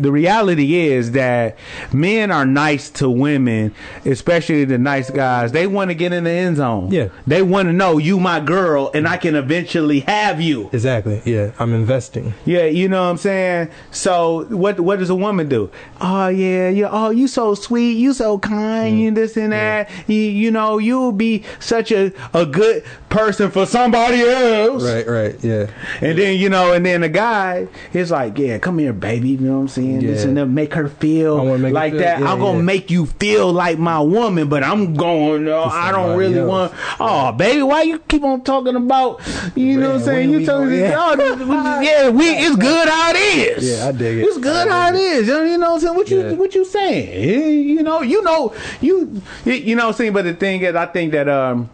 the reality is that men are nice to women, especially the nice guys. They want to get in the end zone.
Yeah.
they want to know you my girl, and I can eventually have you.
Exactly. Yeah, I'm investing.
Yeah, you know what I'm saying. So what what does a woman do? Oh yeah, yeah. Oh, you so sweet, you so kind,
Mm.
you this and that. You, you know, you'll be such a a good person for somebody else.
Right, right. Yeah.
And then you know, and then the guy is like, "Yeah, come here, baby." You know what I'm saying? This
Yeah.
and that, make her feel
make
like
feel-
that.
yeah,
I'm gonna make you feel like my woman, but I'm going. Uh, I don't really want. Oh, baby, why you keep on talking about? You know what I'm saying? You told me,
yeah.
oh, this- we just- yeah, we. It's good how it is.
Yeah, I dig it.
It's good how it is. You know what I'm saying? What you
Yeah.
what you saying? You know, you know, you you know what I'm saying. But the thing is, I think that um,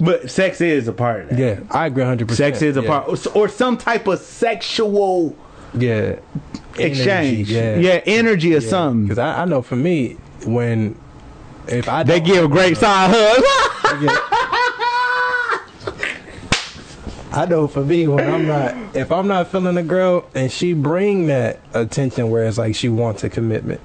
but sex is a part of that.
Yeah, I agree 100%.
Sex is a
yeah.
part, or some type of sexual
Yeah.
exchange.
Energy,
yeah. energy or something.
Because I, I know for me, when if I
They give a great side hug.
I know for me when I'm not if I'm not feeling a girl and she bring that attention where it's like she wants a commitment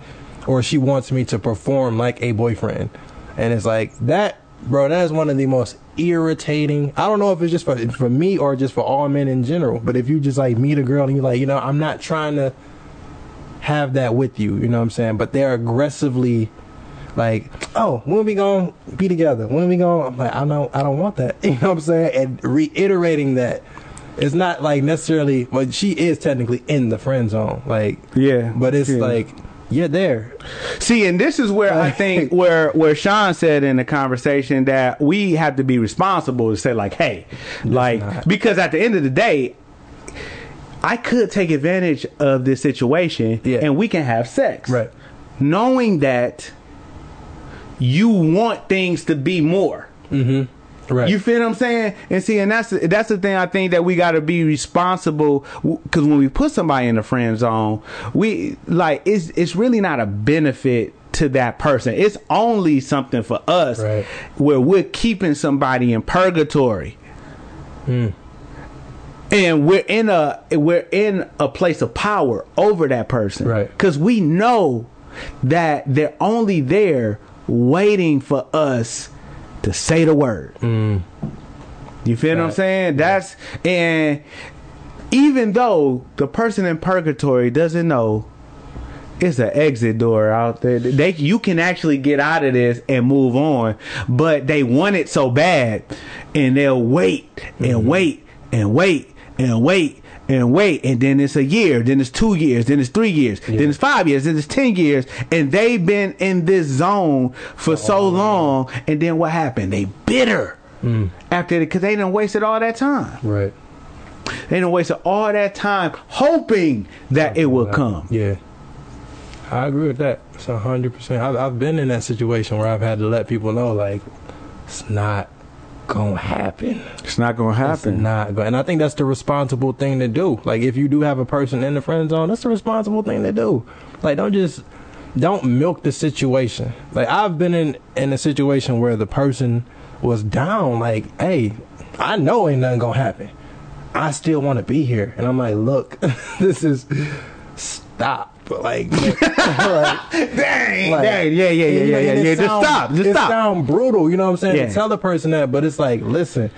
or she wants me to perform like a boyfriend. And it's like that bro that is one of the most irritating I don't know if it's just for for me or just for all men in general but if you just like meet a girl and you're like you know I'm not trying to have that with you you know what I'm saying? But they're aggressively like, oh, when we gonna be together? When we gonna? I'm like, I don't, I don't want that. You know what I'm saying? And reiterating that it's not like necessarily. Well, she is technically in the friend zone, like,
yeah,
but it's
yeah.
like you're there.
See, and this is where I think where where Sean said in the conversation that we have to be responsible to say like, hey, like
not.
because at the end of the day. I could take advantage of this situation
Yeah.
and we can have sex.
Right.
Knowing that you want things to be more.
Mm-hmm. Right.
You feel what I'm saying? And see, and that's that's the thing I think that we got to be responsible because when we put somebody in the friend zone, we like it's it's really not a benefit to that person. It's only something for us
Right.
where we're keeping somebody in purgatory.
Mm.
And we're in a we're in a place of power over that person,
Right.
Because we know that they're only there waiting for us to say the word.
Mm.
You feel what I'm saying? That's and even though the person in purgatory doesn't know it's an exit door out there. They you can actually get out of this and move on, but they want it so bad, and they'll wait and
Mm-hmm.
wait and wait and wait and wait, and then it's a year, then it's two years, then it's three years, then it's five years, then it's ten years, and they've been in this zone for so long, and then what happened? They bitter
Mm.
after because they done wasted all that time.
Right.
They done wasted all that time hoping that it will come.
Yeah. I agree with that. It's a hundred percent. I've been in that situation where I've had to let people know like it's not gonna happen.
It's not gonna
It's
happen.
not going. And I think that's the responsible thing to do. Like if you do have a person in the friend zone, that's the responsible thing to do. Like don't just don't milk the situation. Like I've been in in a situation where the person was down. Like, hey, I know ain't nothing gonna happen. I still want to be here, and I'm like, look, this is stop. Like, like
Dang,
like,
dang, yeah, yeah, yeah,
and,
yeah, yeah,
it
yeah. Just stop, just
it
stop.
sound brutal, you know what I'm saying?
Yeah.
To tell the person that, but it's like, listen,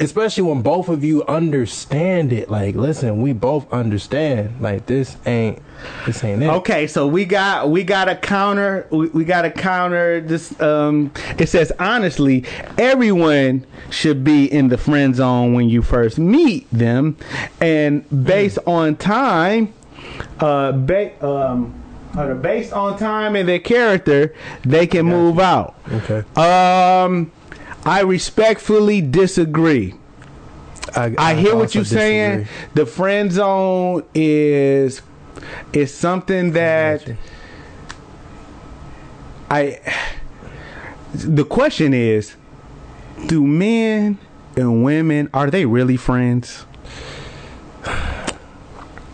especially when both of you understand it. Like, listen, we both understand. Like, this ain't, this ain't it.
Okay, so we got we got a counter. We, we got a counter. This um, it says honestly, everyone should be in the friend zone when you first meet them, and based on time, uh, ba- um, based on time and their character, they can move out.
Okay.
Um, I respectfully disagree.
I,
I hear what you're saying. The friend zone is is something that
Gotcha.
I. The question is, do men and women are they really friends?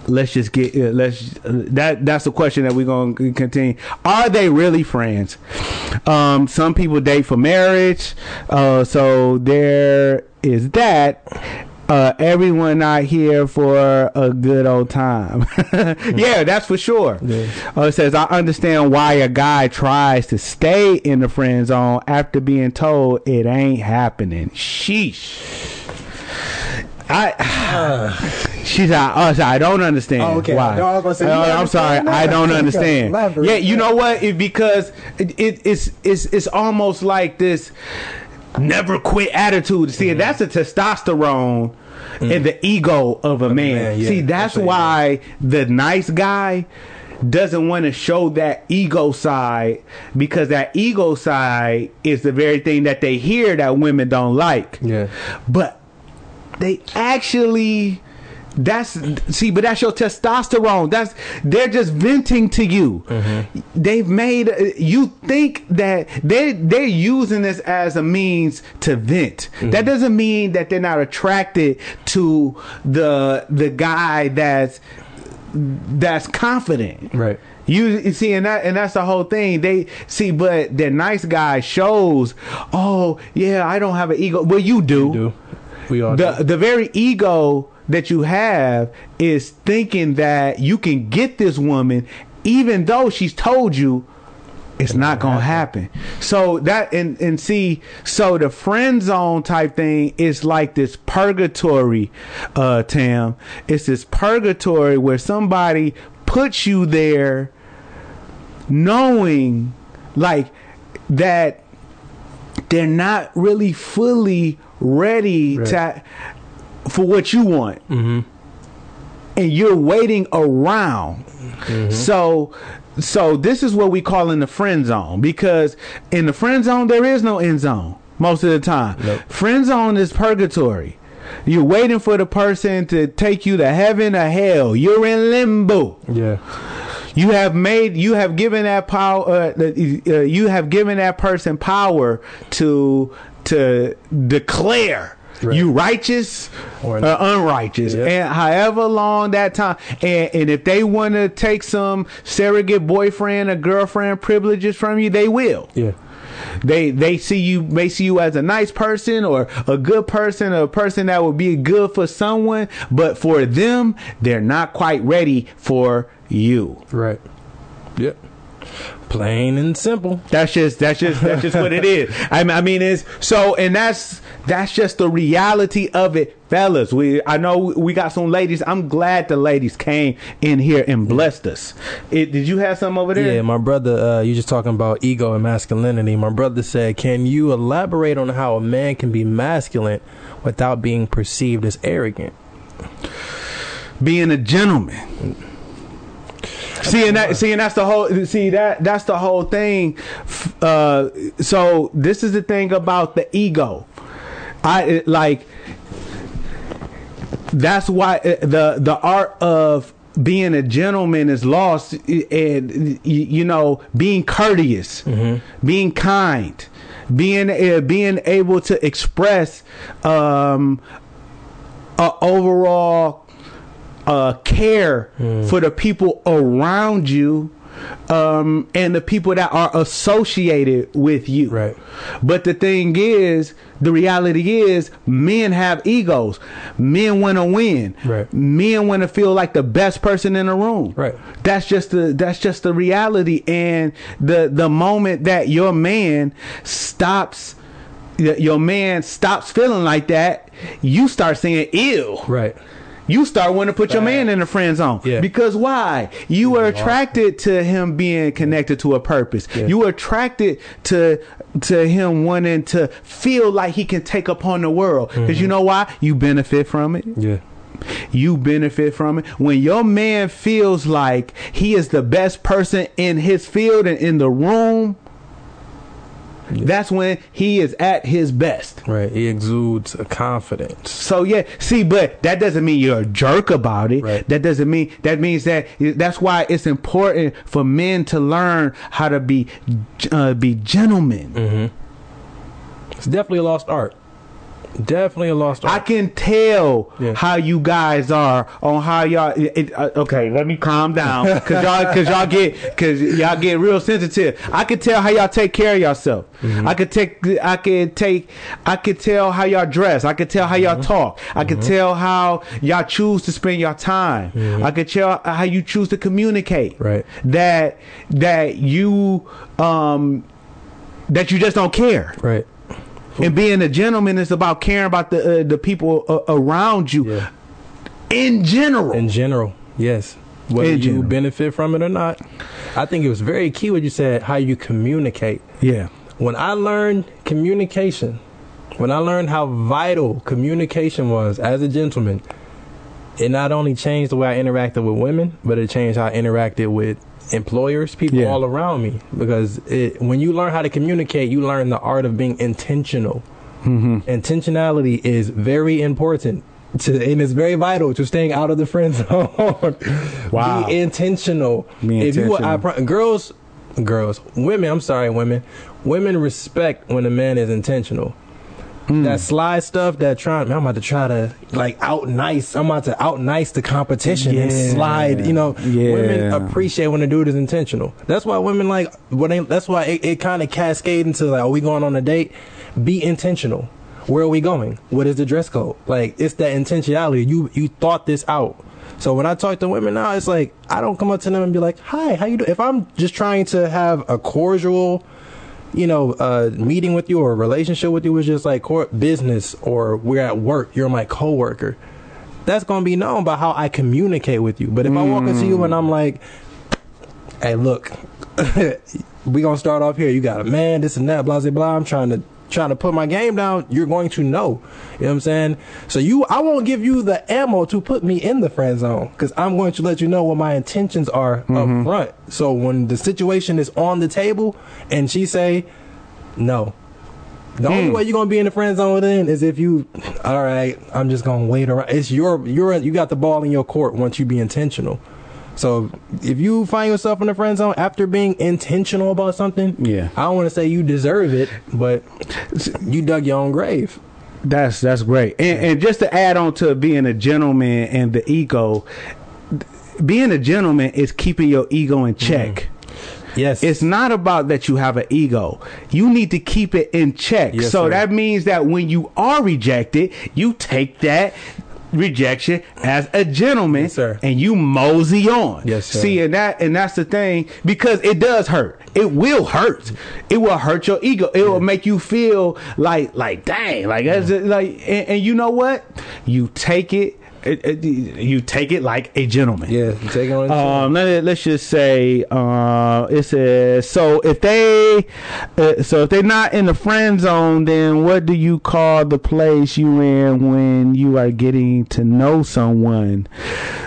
Let's just get uh, let's uh, that that's the question that we're going to continue. Are they really friends? Um, some people date for marriage, uh, so there is that. Uh, everyone not here for a good old time. yeah, that's for sure.
Yeah.
Uh, it says, I understand why a guy tries to stay in the friend zone after being told it ain't happening. Sheesh. I, she's like, oh, sorry, I don't understand.
Oh, okay.
Why?
No, I was gonna say,
uh, I'm sorry, I don't understand. Yeah, you know what? It, because it, it, it's it's it's almost like this never quit attitude. See,
Mm-hmm.
that's a testosterone and the ego of a man.
man, yeah.
See, that's
That's what it
why the nice guy doesn't want to show that ego side because that ego side is the very thing that they hear that women don't like.
Yeah.
But they actually that's see but that's your testosterone that's they're just venting to you mm-hmm. they've made uh, you think that they they're using this as a means to vent mm-hmm. that doesn't mean that they're not attracted to the the guy that's that's confident
Right.
you, you see, and that and that's the whole thing. They see, but the nice guy shows, oh yeah, I don't have an ego. Well, you do.
Do we all
The
do.
the very ego that you have is thinking that you can get this woman, even though she's told you it's not gonna happen. So that and and see, so the friend zone type thing is like this purgatory, uh, Tam. It's this purgatory where somebody puts you there, knowing like that they're not really fully ready
Right.
to for what you want
Mm-hmm.
and you're waiting around. So so this is what we call in the friend zone because in the friend zone there is no end zone most of the time.
Nope.
Friend zone is purgatory. You're waiting for the person to take you to heaven or hell. You're in limbo.
Yeah.
You have made, you have given that power, uh, uh, you have given that person power to to declare
Right.
you righteous or
Or-
unrighteous,
Yeah.
and however long that time, and and if they want to take some surrogate boyfriend or girlfriend privileges from you, they will.
Yeah.
They they see you may see you as a nice person or a good person, a person that would be good for someone, but for them, they're not quite ready for you.
Right. Yep. Plain and simple.
That's just that's just that's just what it is. I mean, I mean it's so and that's that's just the reality of it, fellas. We I know we got some ladies. I'm glad the ladies came in here and blessed us. It, did you have some over there?
Yeah, my brother, uh, you just talking about ego and masculinity. My brother said, Can you elaborate on how a man can be masculine without being perceived as arrogant?
being a gentleman. See and that, see and that's the whole. See that that's the whole thing. Uh, so this is the thing about the ego. I like. That's why uh, the the art of being a gentleman is lost, and you, know being courteous, being kind, being uh, being able to express um, a overall uh, care for the people around you um, and the people that are associated with you.
Right.
But the thing is, the reality is, men have egos. Men want to win.
Right.
Men want to feel like the best person in the room.
Right.
That's just the that's just the reality. And the the moment that your man stops. Your man stops feeling like that. You start saying "ew."
Right.
You start wanting to put your man in the friend zone.
Yeah.
Because why? You are attracted to him being connected to a purpose.
Yeah.
You are attracted to to him wanting to feel like he can take upon the world. Because
Mm-hmm.
you know why? You benefit from it.
Yeah.
You benefit from it. When your man feels like he is the best person in his field and in the room, that's when he is at his best.
Right. He exudes a confidence.
So yeah, see, but that doesn't mean you're a jerk about it.
Right.
That doesn't mean that means that that's why it's important for men to learn how to be uh, be gentlemen.
It's definitely a lost art. Definitely a lost
I can tell
Yeah.
how you guys are on how y'all. It, uh, okay, let me calm down because y'all because y'all get because y'all get real sensitive. I can tell how y'all take care of yourself.
Mm-hmm.
I could take. I could take. I could tell how y'all dress. I could tell how y'all
Mm-hmm.
talk. I could tell how y'all choose to spend your time. I could tell how you choose to communicate.
Mm-hmm. Right.
That that you um that you just don't care.
right.
And being a gentleman is about caring about the uh, the people uh, around you
Yeah.
in general.
In general, yes. Whether
In
you
general.
benefit from it or not, I think it was very key what you said. How you communicate.
yeah.
When I learned communication, when I learned how vital communication was as a gentleman, it not only changed the way I interacted with women, but it changed how I interacted with employers, people
Yeah.
all around me. Because it, when you learn how to communicate, you learn the art of being intentional.
Mm-hmm.
Intentionality is very important. To, and it's very vital to staying out of the friend zone.
Wow.
Be intentional.
Be
If you, I,
intentional.
girls, girls, women. I'm sorry, women. Women respect when a man is intentional.
Mm.
That slide stuff, that trying, man, I'm about to try to like out nice. I'm about to out nice the competition and slide. You know,
Yeah.
women appreciate when a dude is intentional. That's why women like. What they, that's why it, it kind of cascade into like, are we going on a date? Be intentional. Where are we going? What is the dress code? Like it's that intentionality. You you thought this out. So when I talk to women now, it's like I don't come up to them and be like, "Hi, how you doing?" If I'm just trying to have a cordial, you know, uh, meeting with you or a relationship with you, is just like cor- business or we're at work, you're my coworker. That's gonna be known by how I communicate with you. But if I walk into you and I'm like, "Hey, look, we gonna start off here. You got a man, this and that, blah blah blah. I'm trying to trying to put my game down. You're going to know. You know what I'm saying? So you, I won't give you the ammo to put me in the friend zone because I'm going to let you know what my intentions are up mm-hmm. front. So when the situation is on the table and she say no. The only hmm. way you're gonna be in the friend zone then is if you, all right, I'm just gonna wait around. It's your, you're, you got the ball in your court once you be intentional. So if you find yourself in the friend zone after being intentional about something,
Yeah.
I don't want to say you deserve it, but you dug your own grave.
That's that's great. And, and just to add on to being a gentleman and the ego, being a gentleman is keeping your ego in check. Mm-hmm.
Yes,
It's not about that you have an ego. You need to keep it in check.
Yes,
so
sir.
that means that when you are rejected, you take that rejection as a gentleman
Yes, sir.
and you mosey on.
Yes, sir.
See, and that and that's the thing because it does hurt. It will hurt. It will hurt your ego. It will make you feel like like dang, like that's like and, and you know what? You take it, it, it- you take it like a gentleman.
yeah, you take it chin.
Um, let, let's just say, uh, it says, so if they, uh, so if they're not in the friend zone, then what do you call the place you in when you are getting to know someone?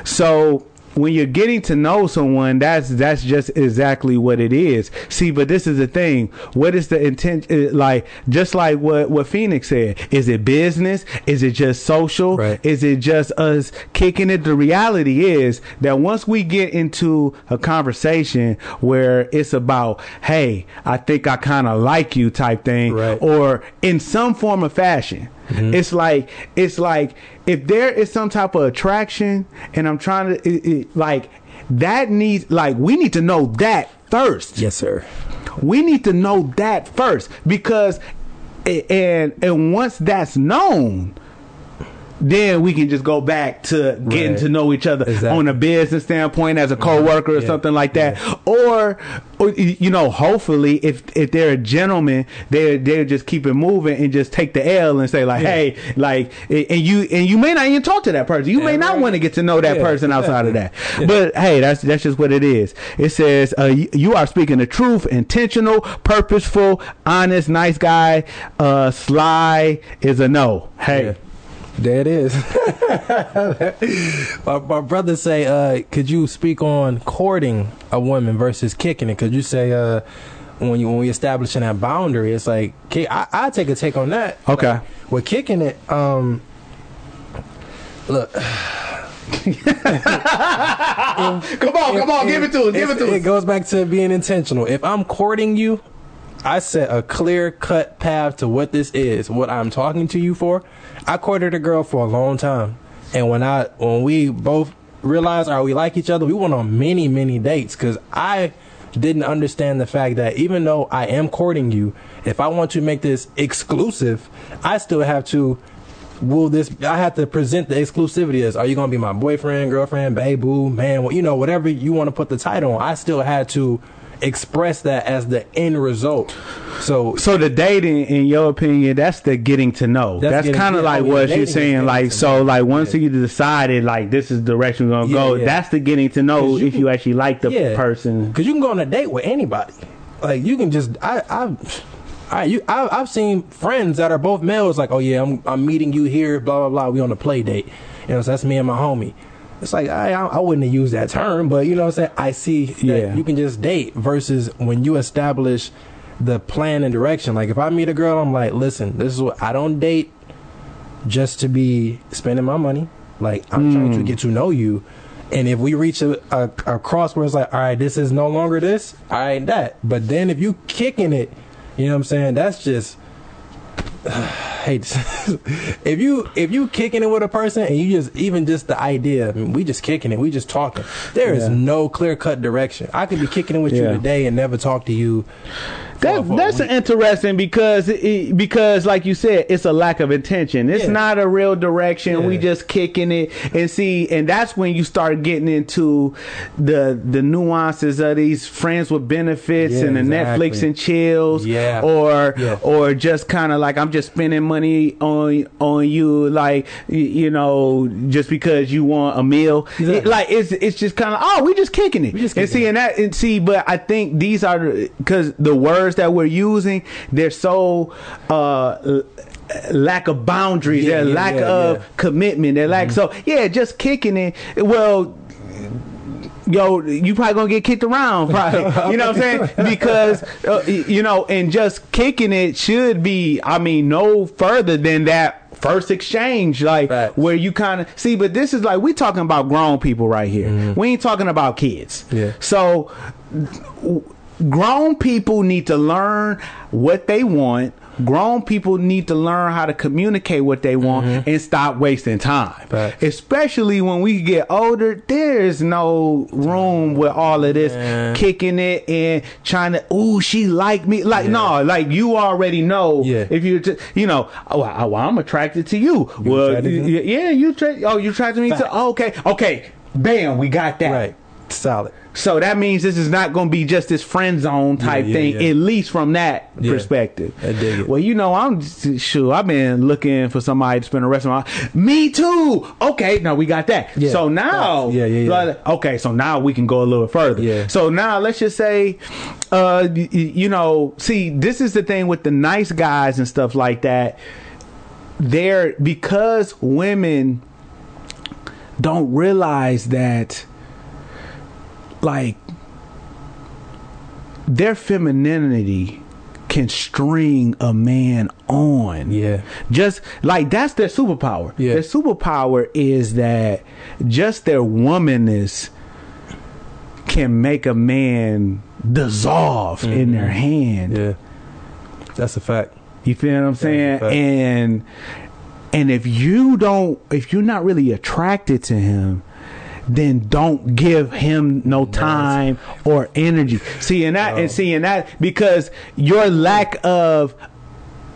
So when you're getting to know someone, that's that's just exactly what it is. See, but this is the thing. What is the intent? uh, Like just like what what Phoenix said, is it business? Is it just social?
Right.
Is it just us kicking it? The reality is that once we get into a conversation where it's about, hey, I think I kind of like you type thing,
Right.
or in some form of fashion. Mm-hmm. It's like it's like if there is some type of attraction, and I'm trying to it, it, like that needs like we need to know that first
yes, sir.
we need to know that first because and and once that's known then we can just go back to getting
Right.
to know each other
Exactly.
on a business standpoint as a coworker or
Yeah.
something like that or, or you know hopefully if if they're a gentleman they they'll just keep it moving and just take the L and say like
Yeah.
hey like and you and you may not even talk to that person you may not
right.
want to get to know that
Yeah,
person outside of that but hey that's that's just what it is it says uh, you, you are speaking the truth intentional purposeful honest nice guy uh sly is a no hey
Yeah. There it is. my, my brother say, uh, could you speak on courting a woman versus kicking it? Could you say, uh, when you when we establishing that boundary, it's like I I take a take on that.
Okay.
Like, with kicking it, um, look,
come on come on give it to us give it to
It goes back to being intentional. If I'm courting you, I set a clear cut path to what this is, what I'm talking to you for. I courted a girl for a long time, and when I when we both realized, all right, we like each other, we went on many many dates because I didn't understand the fact that even though I am courting you, if I want to make this exclusive, I still have to will this I have to present the exclusivity as are you gonna be my boyfriend, girlfriend, babe, boo, man, well, you know, whatever you want to put the title on. I still had to express that as the end result. So
So the dating, in your opinion, that's the getting to know.
That's
That's, kind of like
oh,
what you're saying. Like so, like once
Yeah.
you decided like this is the direction we're gonna
Yeah,
go,
yeah.
that's the getting to know
you
if
can-
you actually like the person.
Because you can go on a date with anybody. Like you can just I I. I, you, I, I've seen friends that are both males, like, oh yeah, I'm, I'm meeting you here, blah blah blah. We on a play date, you know. So that's me and my homie. It's like I, I wouldn't have used that term, but you know what I'm saying. I see that
Yeah.
you can just date versus when you establish the plan and direction. Like if I meet a girl, I'm like, listen, this is what I don't date just to be spending my money. Like I'm trying to mm. get to know you. And if we reach a, a, a cross where it's like, all right, this is no longer this, all right, that. But then if you kicking it, you know what I'm saying? That's just to- if you if you kicking it with a person and you just even just the idea I mean, we just kicking it we just talking. There is
Yeah.
no clear cut direction. I could be kicking it with you today and never talk to you
That, that's interesting because it, because like you said, it's a lack of intention. It's
Yeah.
not a real direction. We just kicking it and see, and that's when you start getting into the the nuances of these friends with benefits
Yeah,
and the
exactly.
Netflix and chills,
Yeah.
or
Yeah.
or just kind of like I'm just spending money on on you, like you know, just because you want a meal.
Exactly.
It- like it's it's just kind of oh, we just kicking it.
We just
and
kicking
see, and that and see, but I think these are because the words that we're using, they're so uh lack of boundaries,
Yeah,
they're
yeah,
lack
yeah,
of.
Mm-hmm.
commitment, they're lack so yeah, just kicking it. Well. Yo, you probably gonna get kicked around, probably. You know what I'm saying? Because uh, you know, and just kicking it should be, I mean, no further than that first exchange, like
Facts.
where you kind of see. But this is like we talking about grown people right here. We ain't talking about kids.
Mm-hmm. Yeah.
So w- grown people need to learn what they want. Grown people need to learn how to communicate what they want and stop wasting time.
Mm-hmm.
Especially when we get older, there's no room with all of this
Man.
kicking it and trying to. Ooh, she like me. Like
Yeah.
no, like you already know.
Yeah.
If you, t- you know, oh, I, well, I'm attracted to you. well,
attracted to
y-
me?
yeah, you. Tra- oh, you attracted to me. Oh, okay, okay. Bam, we got that.
right solid
So that means this is not going to be just this friend zone type
yeah,
thing,
yeah.
at least from that perspective.
I dig it.
Well, you know, I'm just- sure I've been looking for somebody to spend the rest of my. Me too. Okay, now we got that. So now,
Yeah, yeah,
okay, so now we can go a little further.
Yeah.
So now let's just say, uh, you know, see, this is the thing with the nice guys and stuff like that. They're because women don't realize that like their femininity can string a man on.
yeah
Just like that's their superpower.
Yeah.
Their superpower is that just their womanness can make a man dissolve in mm-hmm. their hand.
yeah that's a fact
You feel what I'm saying? And and if you don't if you're not really attracted to him, then don't give him no time or energy. See and that
No.
and seeing that because your lack of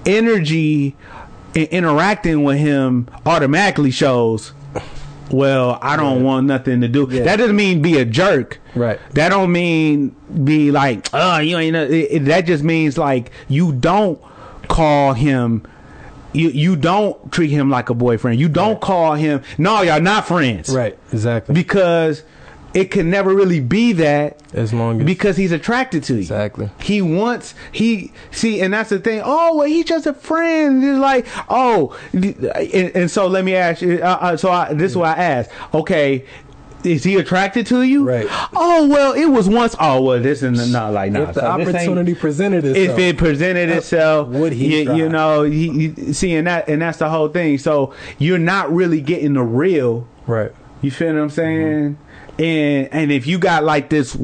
energy in interacting with him automatically shows well, I don't
Yeah.
want nothing to do.
Yeah.
That doesn't mean be a jerk.
Right.
That don't mean be like, oh, you ain't. know." It, it- that just means like you don't call him. You you don't treat him like a boyfriend. You don't
Right.
call him. No, y'all not friends.
right exactly
Because it can never really be that
as long as
because he's attracted to you.
exactly
He wants he see, and that's the thing. Oh, well, he's just a friend. It's like, oh, and, and so let me ask you. Uh, uh, so I, this is what I ask. Okay, is he attracted to you?
Right.
Oh well, it was once. Oh well, this is not like nah,
if the
so
opportunity presented itself
if it presented
Uh,
itself,
would he
You, you know, he, he, see, and that and that's the whole thing. So you're not really getting the real.
right
You feel what I'm saying? And and if you got like this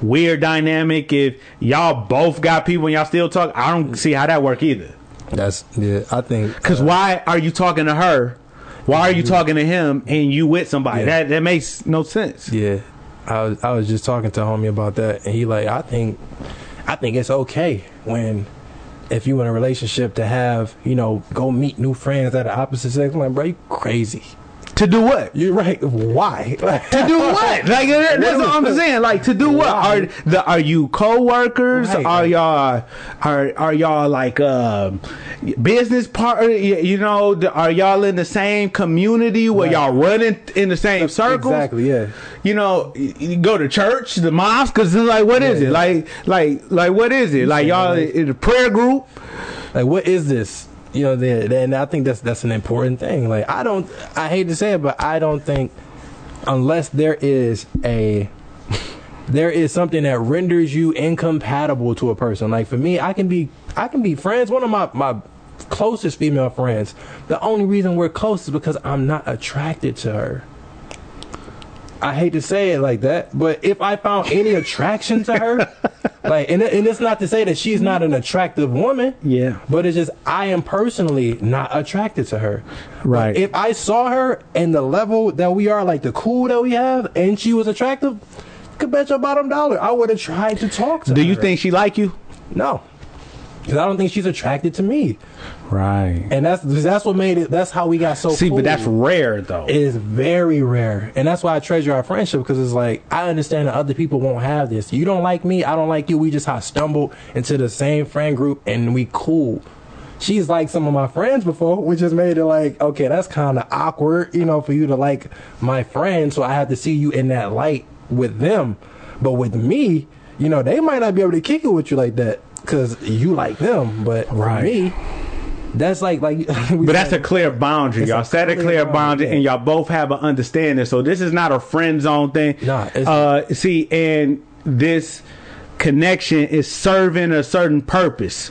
weird dynamic if y'all both got people and y'all still talk. I don't see how that work either.
That's yeah. I think
Because
uh,
why are you talking to her? Why are you mm-hmm. talking to him and you with somebody?
Yeah.
That that makes no sense.
Yeah, I was I was just talking to homie about that, and he like I think I think it's okay when if you in a relationship to have you know go meet new friends that are opposite sex. I'm like, bro, you crazy.
To do what?
You're right. Why?
To do what? Like that- that's what I'm saying. Like to do what? Are the are you co-workers?
Right.
Are y'all are are y'all like um business part? You know, the- are y'all in the same community where
Right.
y'all running in the same circles?
Exactly. Yeah.
You know, you go to church, the mosque, cause like what is
Yeah,
it?
yeah.
Like like like what is it? Like y'all in a prayer group?
Like, what is this? You know, and I think that's that's an important thing. Like, I don't, I hate to say it, but I don't think unless there is a there is something that renders you incompatible to a person. Like for me, I can be I can be friends. One of my my closest female friends. The only reason we're close is because I'm not attracted to her. I hate to say it like that, but if I found any attraction to her, like, and, and it's not to say that she's not an attractive woman,
Yeah.
but it's just I am personally not attracted to her.
Right.
But if I saw her and the level that we are, like the cool that we have, and she was attractive, could bet your bottom dollar I would have tried to talk to
Do
her.
you think she like you?
no? Because I don't think she's attracted to me,
Right.
and that's that's what made it. That's how we got so.
See,
cool.
but that's rare though.
It is very rare, and that's why I treasure our friendship because it's like I understand that other people won't have this. You don't like me, I don't like you. We just have stumbled into the same friend group, and we cool. She's like some of my friends before, which just made it like okay, that's kind of awkward, you know, for you to like my friend. So I have to see you in that light with them, but with me, you know, they might not be able to kick it with you like that because you like them, but
Right.
me. That's like like,
But that's a clear boundary. Y'all
a
set a
clear boundary,
boundary,
yeah.
and y'all both have an understanding. So this is not a friend zone thing.
Nah, it's-
uh, see, and this connection is serving a certain purpose.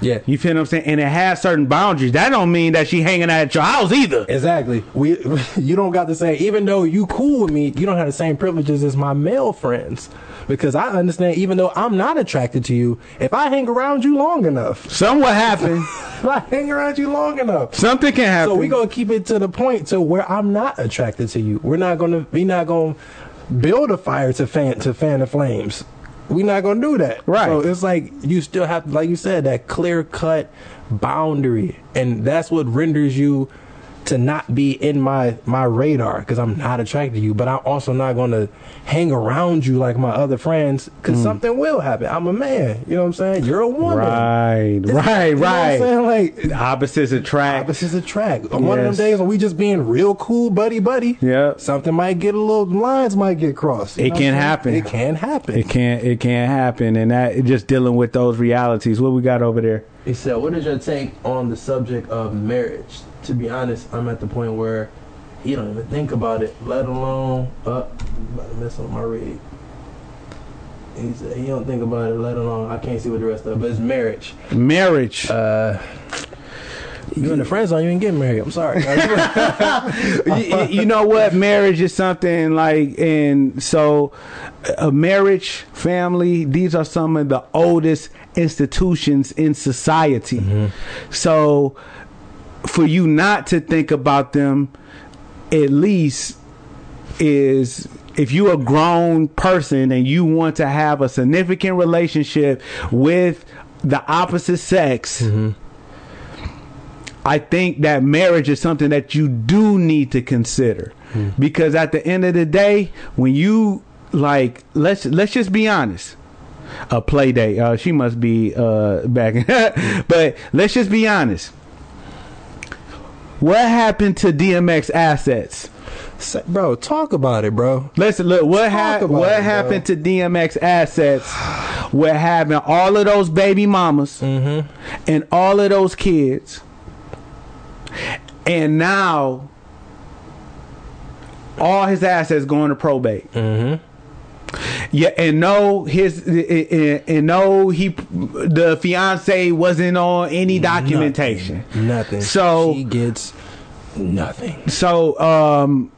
Yeah.
You feel what I'm saying? And it has certain boundaries. That don't mean that she hanging out at your house either.
Exactly. We you don't got to say even though you cool with me, you don't have the same privileges as my male friends. Because I understand even though I'm not attracted to you, if I hang around you long enough,
Something will happen.
if I hang around you long enough.
Something can happen.
So we gonna keep it to the point to where I'm not attracted to you. We're not gonna we not gonna build a fire to fan to fan the flames. We're not gonna do that.
Right.
So it's like you still have like you said, that clear cut boundary. And that's what renders you to not be in my my radar because I'm not attracted to you, but I'm also not going to hang around you like my other friends because mm. something will happen. I'm a man, you know what I'm saying? You're a woman,
right,
It's-
right,
you know what I'm
right.
saying? Like
Opposites attract.
opposites attract. On one of them days when we just being real cool, buddy, buddy.
Yeah.
Something might get a little lines might get crossed.
It can
I'm
happen.
It can happen.
It can't. It can't happen, and that just dealing with those realities. What we got over there?
He said, "What is your take on the subject of marriage?" To be honest, I'm at the point where he don't even think about it, let alone up. about to mess up my rig. He said he don't think about it, let alone I can't see what the rest of it. But it's marriage.
Marriage.
Uh, you in the friends on you ain't getting married. I'm sorry.
you, you know what marriage is something like and so a marriage family these are some of the oldest institutions in society so for you not to think about them at least is if you're a grown person and you want to have a significant relationship with the opposite sex I think that marriage is something that you do need to consider because at the end of the day, when you like, let's let's just be honest. A play date. Uh, she must be uh, back, but let's just be honest. What happened to DMX assets?
Say- bro, talk about it, bro.
Let's look. What happened? What
it, bro.
happened to DMX assets? We're having all of those baby mamas
Mm-hmm.
and all of those kids, and now all his assets going to probate.
Mm-hmm.
Yeah, and no, his and, and no, he the fiance wasn't on any documentation.
Nothing.
So-
she gets nothing.
So, um,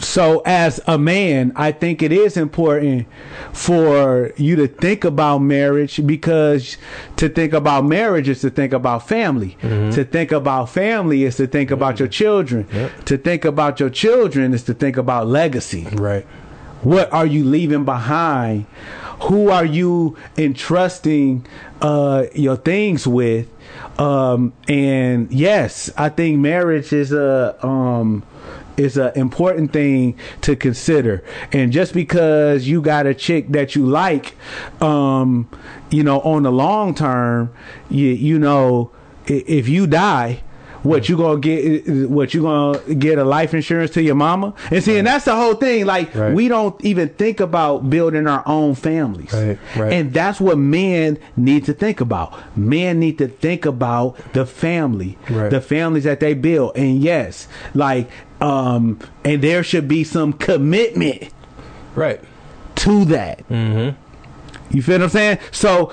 so as a man, I think it is important for you to think about marriage because to think about marriage is to think about family. Mm-hmm. To think about family is to think about mm-hmm. your children.
Yep.
To think about your children is to think about legacy.
Right.
What are you leaving behind? Who are you entrusting uh, your things with? Um, and yes, I think marriage is a um, is an important thing to consider. And just because you got a chick that you like, um, you know, on the long term, you you know, if you die. What you gonna get? What you gonna get a life insurance to your mama? And see, and that's the whole thing. Like
Right.
we don't even think about building our own families,
Right, right.
and that's what men need to think about. Men need to think about the family,
Right.
the families that they build. And yes, like, um, and there should be some commitment
Right.
to that.
Mm-hmm.
You feel what I'm saying? So,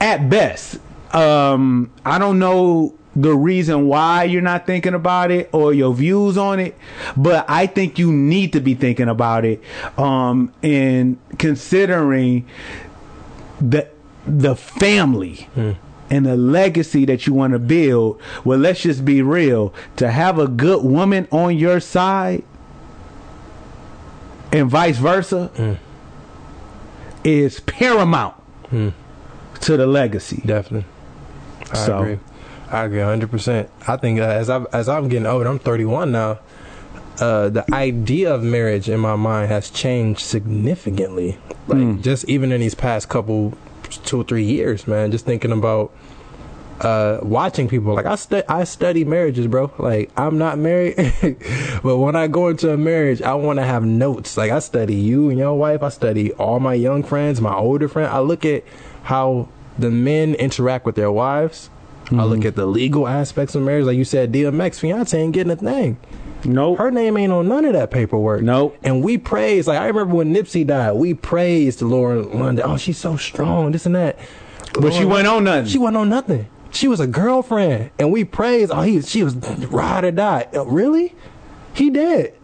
at best, um, I don't know the reason why you're not thinking about it or your views on it, but I think you need to be thinking about it, um, and considering the the family. And the legacy that you want to build. Well, let's just be real. To have a good woman on your side, and vice versa, is paramount
Hmm.
to the legacy.
Definitely. I
So-
agree. I agree 100%. I think uh, as I as I'm getting older, I'm 31 now. Uh, the idea of marriage in my mind has changed significantly. Like
Mm.
just even in these past couple two or three years, man. Just thinking about uh, watching people. Like I stu- I study marriages, bro. Like I'm not married, but when I go into a marriage, I want to have notes. Like I study you and your wife. I study all my young friends, my older friends. I look at how the men interact with their wives. I look at the legal aspects of marriage. Like you said, DMX fiance ain't getting a thing.
Nope.
Her name ain't on none of that paperwork.
Nope.
And we praise, like I remember when Nipsey died, we praised Lauren London. Oh, she's so strong, this and that.
But she
Lauren-
went on nothing.
She wasn't on nothing. She was a girlfriend, and we praised. Oh, he, she was ride or die. Uh, Really? He dead.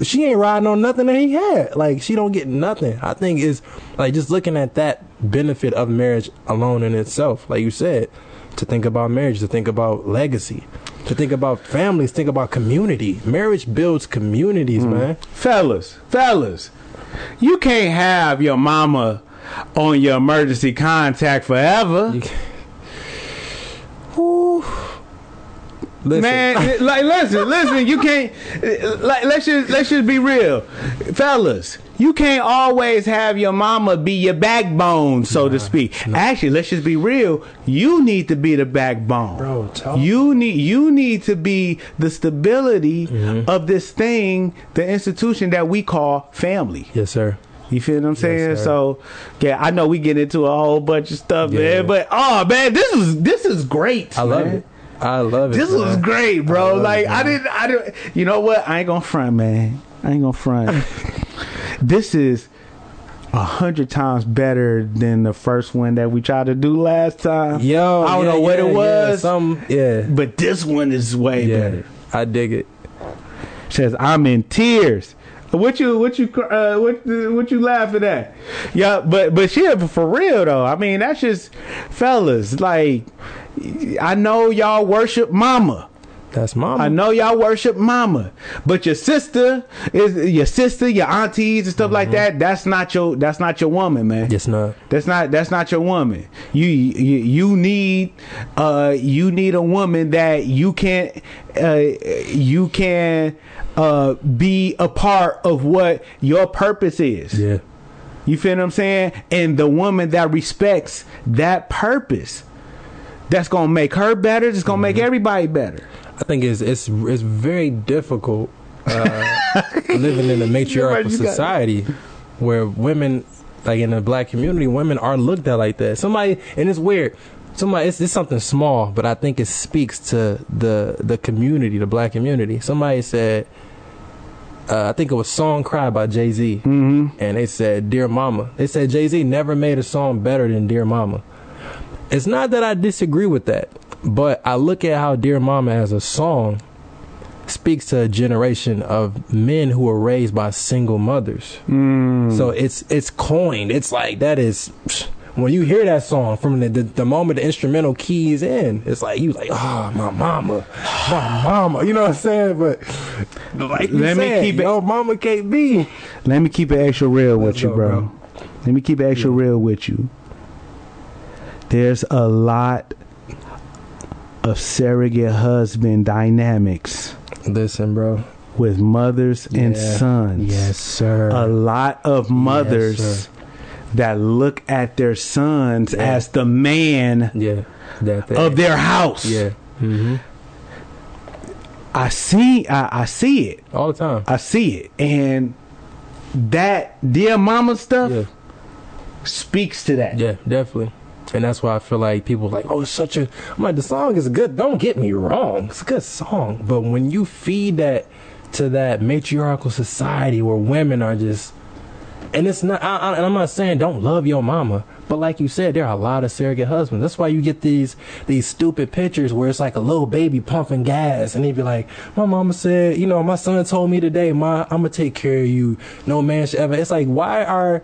She ain't riding on nothing that he had. Like she don't get nothing. I think is like just looking at that benefit of marriage alone in itself. Like you said, to think about marriage, to think about legacy, to think about families, think about community. Marriage builds communities, mm. man.
fellas, fellas, you can't have your mama on your emergency contact forever.
You- Whew. Listen,
Man, like listen, listen, you can't like let's just let's just be real. Fellas, you can't always have your mama be your backbone, so to speak. Actually, let's just be real. You need to be the backbone.
Bro, tell-
you need you need to be the stability mm-hmm. of this thing, the institution that we call family.
yes, sir.
You feel what I'm saying?
sir.
so, yeah, I know we get into a whole bunch of stuff,
Yeah.
man. But oh man, this is this is great.
I love it. I love it.
This was
man.
great, bro.
love
Like
it,
I didn't, I didn't. You know what? I ain't gonna front, man. I ain't gonna front. this is a hundred times better than the first one that we tried to do last time.
Yo,
I don't
yeah,
know what
yeah,
it
yeah,
was,
some, yeah,
but this one is way
yeah.
better.
I dig it.
says I'm in tears. What you what you cr- uh, what what you laughing at? Yeah, but but shit for real though. I mean that's just fellas. Like I know y'all worship mama.
That's mama.
I know y'all worship mama, but your sister is your sister, your aunties and stuff like that. That's not your that's not your woman, man.
Yes, not.
That's not that's not your woman. You you, you need uh you need a woman that you can uh you can uh be a part of what your purpose is.
Yeah.
You feel what I'm saying? And the woman that respects that purpose. That's gonna make her better. It's gonna make everybody better.
I think it's it's it's very difficult uh, living in a matriarchal society where women, like in the black community, women are looked at like that. Somebody, and it's weird. Somebody, it's, it's something small, but I think it speaks to the the community, the black community. Somebody said, uh, I think it was "Song Cry" by Jay Z,
Mm-hmm.
and they said "Dear Mama." They said Jay Z never made a song better than "Dear Mama." It's not that I disagree with that, but I look at how "Dear Mama" as a song speaks to a generation of men who were raised by single mothers.
Mm.
So it's it's coined. It's like that is when you hear that song from the, the, the moment the instrumental keys in, it's like you like, oh my mama, my mama. You know what I'm saying? But like you
Let me
said,
keep it-
Yo, mama can't be.
Let me keep it extra real with
Let's
you,
go,
bro.
bro.
Let me keep it extra real with you. There's a lot of surrogate husband dynamics
Listen, bro.
with mothers and sons.
Yes, sir.
A lot of mothers
sir.
that look at their sons
Yeah.
as the man
yeah, that
of their house.
yeah. hmm
I see I, I see it.
All the time.
I see it. And that dear mama stuff
Yeah.
speaks to that.
Yeah, definitely. And that's why I feel like people like, oh, it's such a. I'm like, the song is good. Don't get me wrong, it's a good song. But when you feed that to that matriarchal society where women are just, and it's not. I, I, and I'm not saying don't love your mama, but like you said, there are a lot of surrogate husbands. That's why you get these these stupid pictures where it's like a little baby pumping gas, and he'd be like, my mama said, you know, my son told me today, my I'm gonna take care of you. No man should ever. It's like, why are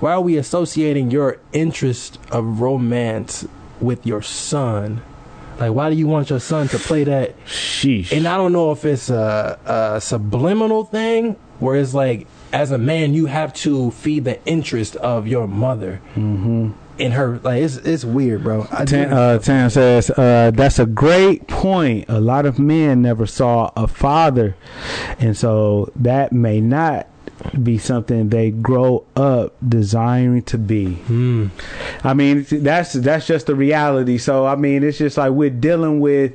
why are we associating your interest of romance with your son? Like, why do you want your son to play that?
Sheesh.
And I don't know if it's a, a subliminal thing where it's like, as a man, you have to feed the interest of your mother in her. Like, it's it's weird, bro. I
Tan, uh, Tan says, uh, that's a great point. A lot of men never saw a father. And so that may not be something they grow up desiring to be.
Hmm.
I mean, that's that's just the reality. So I mean, it's just like we're dealing with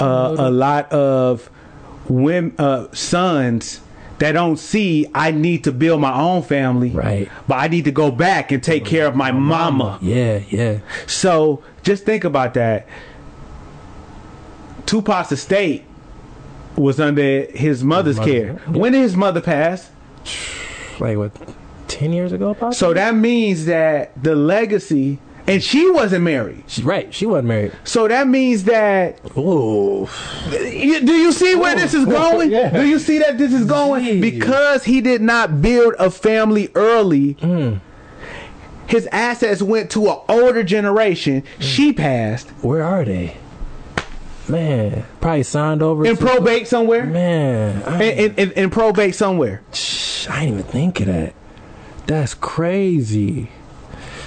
uh, a lot of women, uh, sons that don't see I need to build my own family,
Right.
But I need to go back and take care of my mama.
Yeah, yeah.
So just think about that. Tupac's estate was under his mother's
Mother,
care. When did his mother pass?
Like, what, 10 years ago, possibly?
So that means that the legacy, and she wasn't married.
She, right, she wasn't married.
So that means that
Ooh.
you, do you see where this is going?
Yeah.
Do you see that this is going?
Jeez.
Because he did not build a family early. Hmm. His assets went to an older generation. Hmm. She passed
Where are they? Man, probably signed over.
in probate somewhere.
Man, I,
in, in, in probate somewhere.
Shh, I didn't even think of that. That's crazy.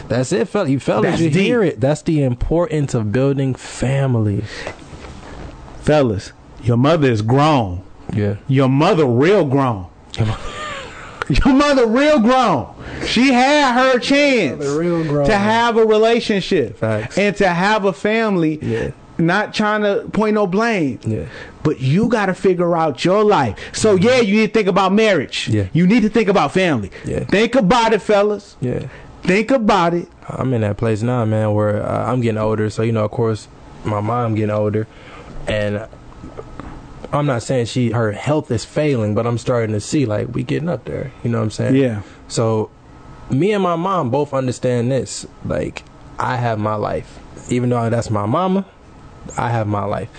That's it, fella. You fellas,
That's
you hear it. That's the importance of building family.
Fellas, your mother is grown.
Yeah.
Your mother real grown. Your mother real grown. She had her chance to have a relationship
Facts.
and to have a family.
Yeah.
Not trying to point no blame.
Yeah.
But you got to figure out your life. So yeah, you need to think about marriage.
Yeah.
You need to think about family.
Yeah.
Think about it, fellas.
Yeah.
Think about it.
I'm in that place now, man, where uh, I'm getting older. So you know, of course, my mom getting older, and I'm not saying she her health is failing, but I'm starting to see like we getting up there. You know what I'm saying?
Yeah.
So, me and my mom both understand this. Like, I have my life, even though that's my mama. I have my life.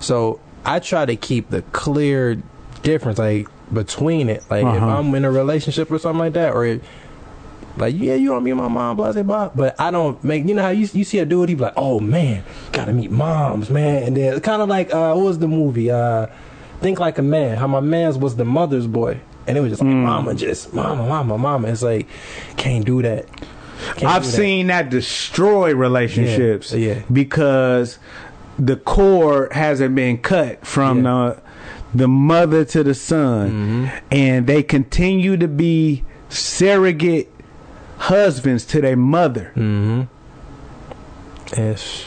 So I try to keep the clear difference, like between it. Like if
Uh-huh.
I'm in a relationship or something like that, or like yeah, you don't meet my mom, blah blah blah. But I don't make. You know how you you see a dude, he be like, oh man, gotta meet moms, man. And then kind of like uh, what was the movie? Uh, Think like a man. How my man's was the mother's boy. And it was just like, mama, just mama, mama, mama. It's like, can't do that. Can't
I've
do that.
seen that destroy relationships
Yeah, yeah.
because the cord hasn't been cut from the the mother to the son
Mm-hmm.
and they continue to be surrogate husbands to their mother.
Mm-hmm. It's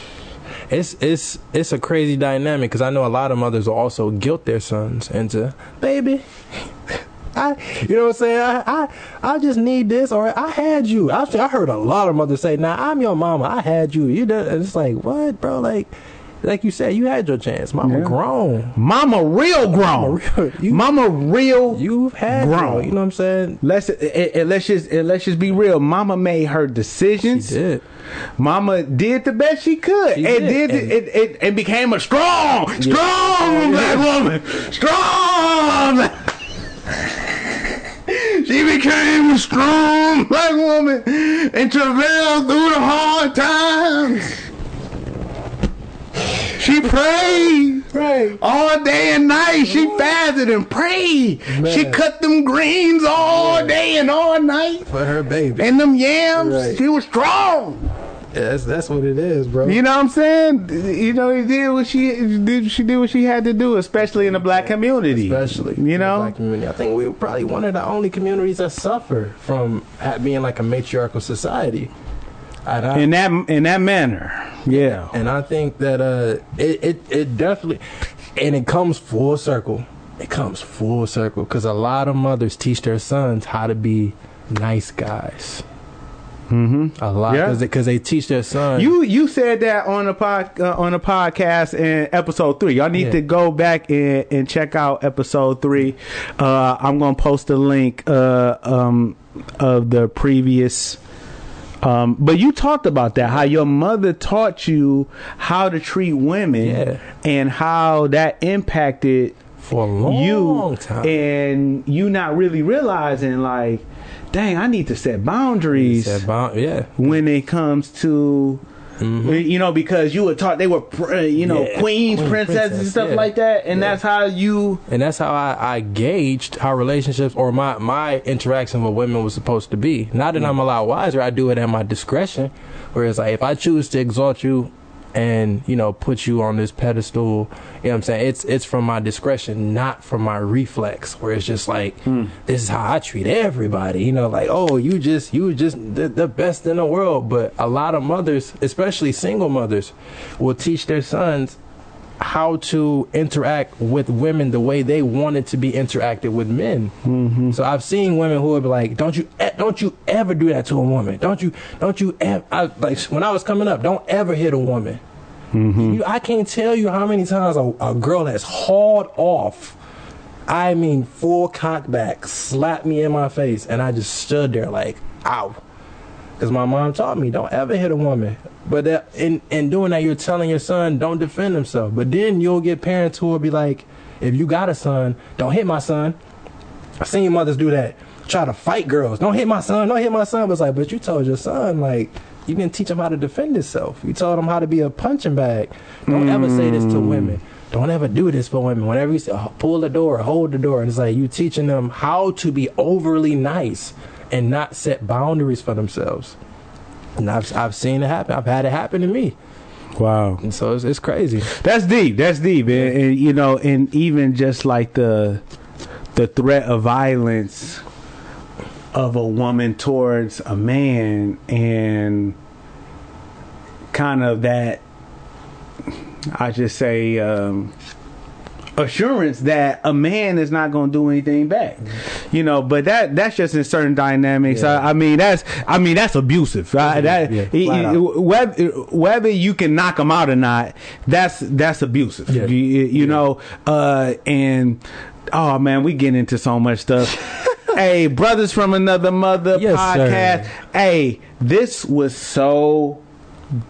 it's it's it's a crazy dynamic because I know a lot of mothers will also guilt their sons into baby. I, you know what I'm saying? I, I, I just need this, or I had you. I, I heard a lot of mothers say, "Now I'm your mama. I had you." You know, it's like, what, bro? Like, like you said, you had your chance. Mama
Yeah.
grown.
Mama real grown.
You-
Mama real.
You've had
Grown.
grown. You know what I'm saying?
let's and, and let's just and let's just be real. Mama made her
She
decisions.
did.
Mama did the best she could
She
and
did,
did,
and-
it, it and became a strong, strong
Yeah.
black woman. Strong. She became a strong black woman and travailed through the hard times. She prayed
Right.
all day and night. She fasted and prayed.
Man.
She cut them greens all day and all night.
For her baby.
And them yams,
Right.
she was strong.
Yeah, that's that's what it is, bro.
You know what I'm saying? You know, he did what she did. She did what she had to do, especially in the black community.
especially
you know.
black community. I think we're probably one of the only communities that suffer from being like a matriarchal society. I,
in that in that manner, yeah.
and I think that uh, it, it it definitely, and it comes full circle. It comes full circle because a lot of mothers teach their sons how to be nice guys.
Mm-hmm.
A lot
Yeah.
because they teach their sons.
You you said that on a pod uh, on a podcast in episode three. Y'all need
Yeah.
to go back and, and check out episode three. Uh, I'm gonna post a link uh, um, of the previous. Um, but you talked about that how your mother taught you how to treat women
Yeah.
and how that impacted
for a long
you
time.
and you not really realizing like dang i need to set boundaries
bound- yeah.
when it comes to
Mhm.
you know because you were taught they were uh, you know
Yeah,
queens
queen,
princesses and stuff
yeah.
like that and
Yeah.
that's how you
and that's how I, I gauged how relationships or my my interaction with women was supposed to be. Now that I'm a lot wiser, I do it at my discretion. Whereas like if I choose to exalt you and you know put you on this pedestal, you know what I'm saying? It's it's from my discretion, not from my reflex. Where it's just like this is how I treat everybody. You know, like oh you just you just the, the best in the world. But a lot of mothers, especially single mothers, will teach their sons how to interact with women the way they wanted to be interacted with men. Mm-hmm. So I've seen women who would be like, "Don't you, don't you ever do that to a woman? Don't you, don't you ever?" I, like when I was coming up, don't ever hit a woman. Mm-hmm. You, I can't tell you how many times a, a girl has hauled off. I mean, full cock back, slapped me in my face, and I just stood there like, "Ow." Because my mom taught me, don't ever hit a woman. But that, in, in doing that, you're telling your son, don't defend himself. But then you'll get parents who will be like, if you got a son, don't hit my son. I've seen mothers do that. Try to fight girls. Don't hit my son. Don't hit my son. But it's like, but you told your son, like, you didn't teach them how to defend himself. You taught them how to be a punching bag. Don't ever say this to women. Mm. Don't ever do this for women. Whenever you say, oh, pull the door, hold the door. And it's like, you teaching them how to be overly nice and not set boundaries for themselves. And I've, I've seen it happen. I've had it happen to me.
wow
And so it's, it's crazy.
that's deep that's deep and, and you know and even just like the the threat of violence of a woman towards a man and kind of that I just say um assurance that a man is not going to do anything back you know but that that's just in certain dynamics
Yeah.
I, I mean that's i mean that's abusive right? that
yeah,
he-
flat
he-
out.
whether whether you can knock them out or not that's that's abusive
Yeah.
you, you know uh and oh man we get into so much stuff hey brothers from another mother
Yes,
podcast
sir.
hey this was so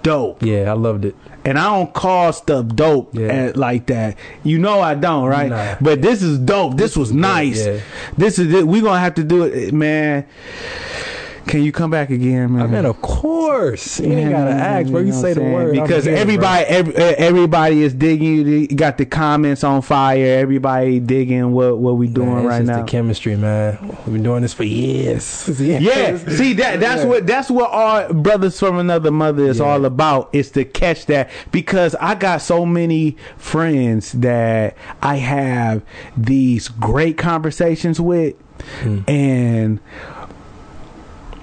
dope
Yeah, I loved it.
and I don't call stuff dope
Yeah.
like that. You know I don't, right?
Nah.
But this is dope. This, was nice.
yeah.
This is it. We gonna have to do it, man. Can you come back again, man?
I mean, of course. You ain't gotta ask, bro. You
know
say the word
because
here,
everybody, every, everybody is digging. You You got the comments on fire. Everybody digging what what we doing
Man, it's
right
just
now.
the chemistry, man. We've been doing this for years.
Yeah, see that that's
Yeah.
what that's what our brothers from another mother is
Yeah.
all about. Is to catch that because I got so many friends that I have these great conversations with,
Hmm.
and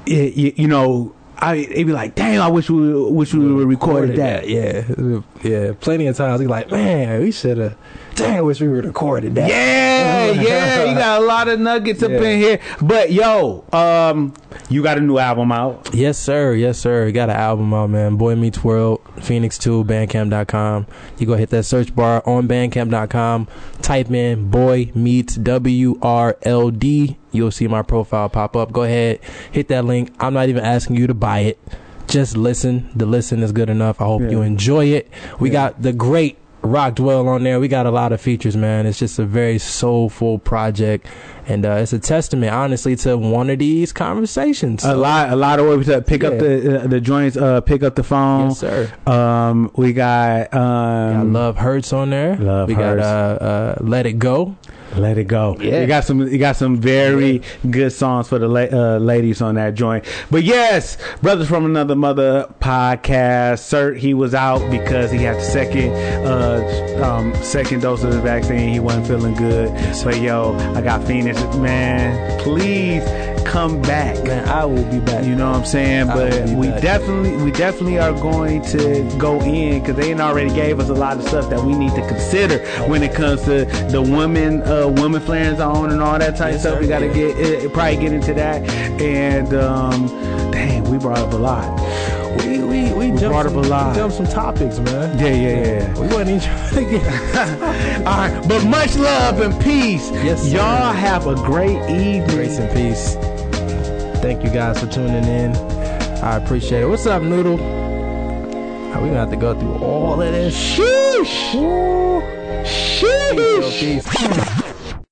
it, you, you know. I it'd be like, damn! I wish we wish we would have recorded that.
Yeah, yeah. Plenty of times we like, man, we should have. Dang, I wish we would have recorded that.
Yeah, Yeah, yeah, you got a lot of nuggets up in here. But yo, um, you got a new album out.
Yes, sir. Yes, sir. Got an album out, man. Boy Meets World, Phoenix 2, Bandcamp.com. You go hit that search bar on Bandcamp.com. Type in Boy Meets W R L D. You'll see my profile pop up. Go ahead, hit that link. I'm not even asking you to buy it. Just listen. The listen is good enough. I hope
Yeah.
you enjoy it. We
Yeah.
got the great Rock Dwell on there. We got a lot of features, man. It's just a very soulful project. And uh, it's a testament, honestly, to one of these conversations.
A lot, a lot of ways to pick up the uh, the joints. Uh, pick up the phone.
Yes, sir.
Um, we got
got
um,
Love Hurts on there.
Love
we
Hurts.
got uh, uh, Let It Go.
Let it go.
Yeah.
You got some. You got some very good songs for the la- uh, ladies on that joint. But yes, brothers from another mother podcast. Sir, he was out because he had the second uh, um, second dose of the vaccine. He wasn't feeling good. But yo, I got Phoenix. Man, please come back.
Man, I will be back.
You know what I'm saying? But we
back.
definitely, we definitely are going to go in because they already gave us a lot of stuff that we need to consider when it comes to the women, uh, women flaring on and all that type
Yes,
stuff.
sir.
We got to get uh, probably get into that. And um, dang, we brought up a lot.
we we we,
We brought up
some,
a lot.
we jumped some topics, man.
Yeah, yeah, yeah.
We wasn't even trying to get.
All right, but much love and peace.
Yes, sir.
y'all have a great evening.
Grace and peace. Thank you guys for tuning in. I appreciate it. What's up, Noodle? Uh, We gonna have to go through all of this.
Sheesh. Sheesh.
Peace.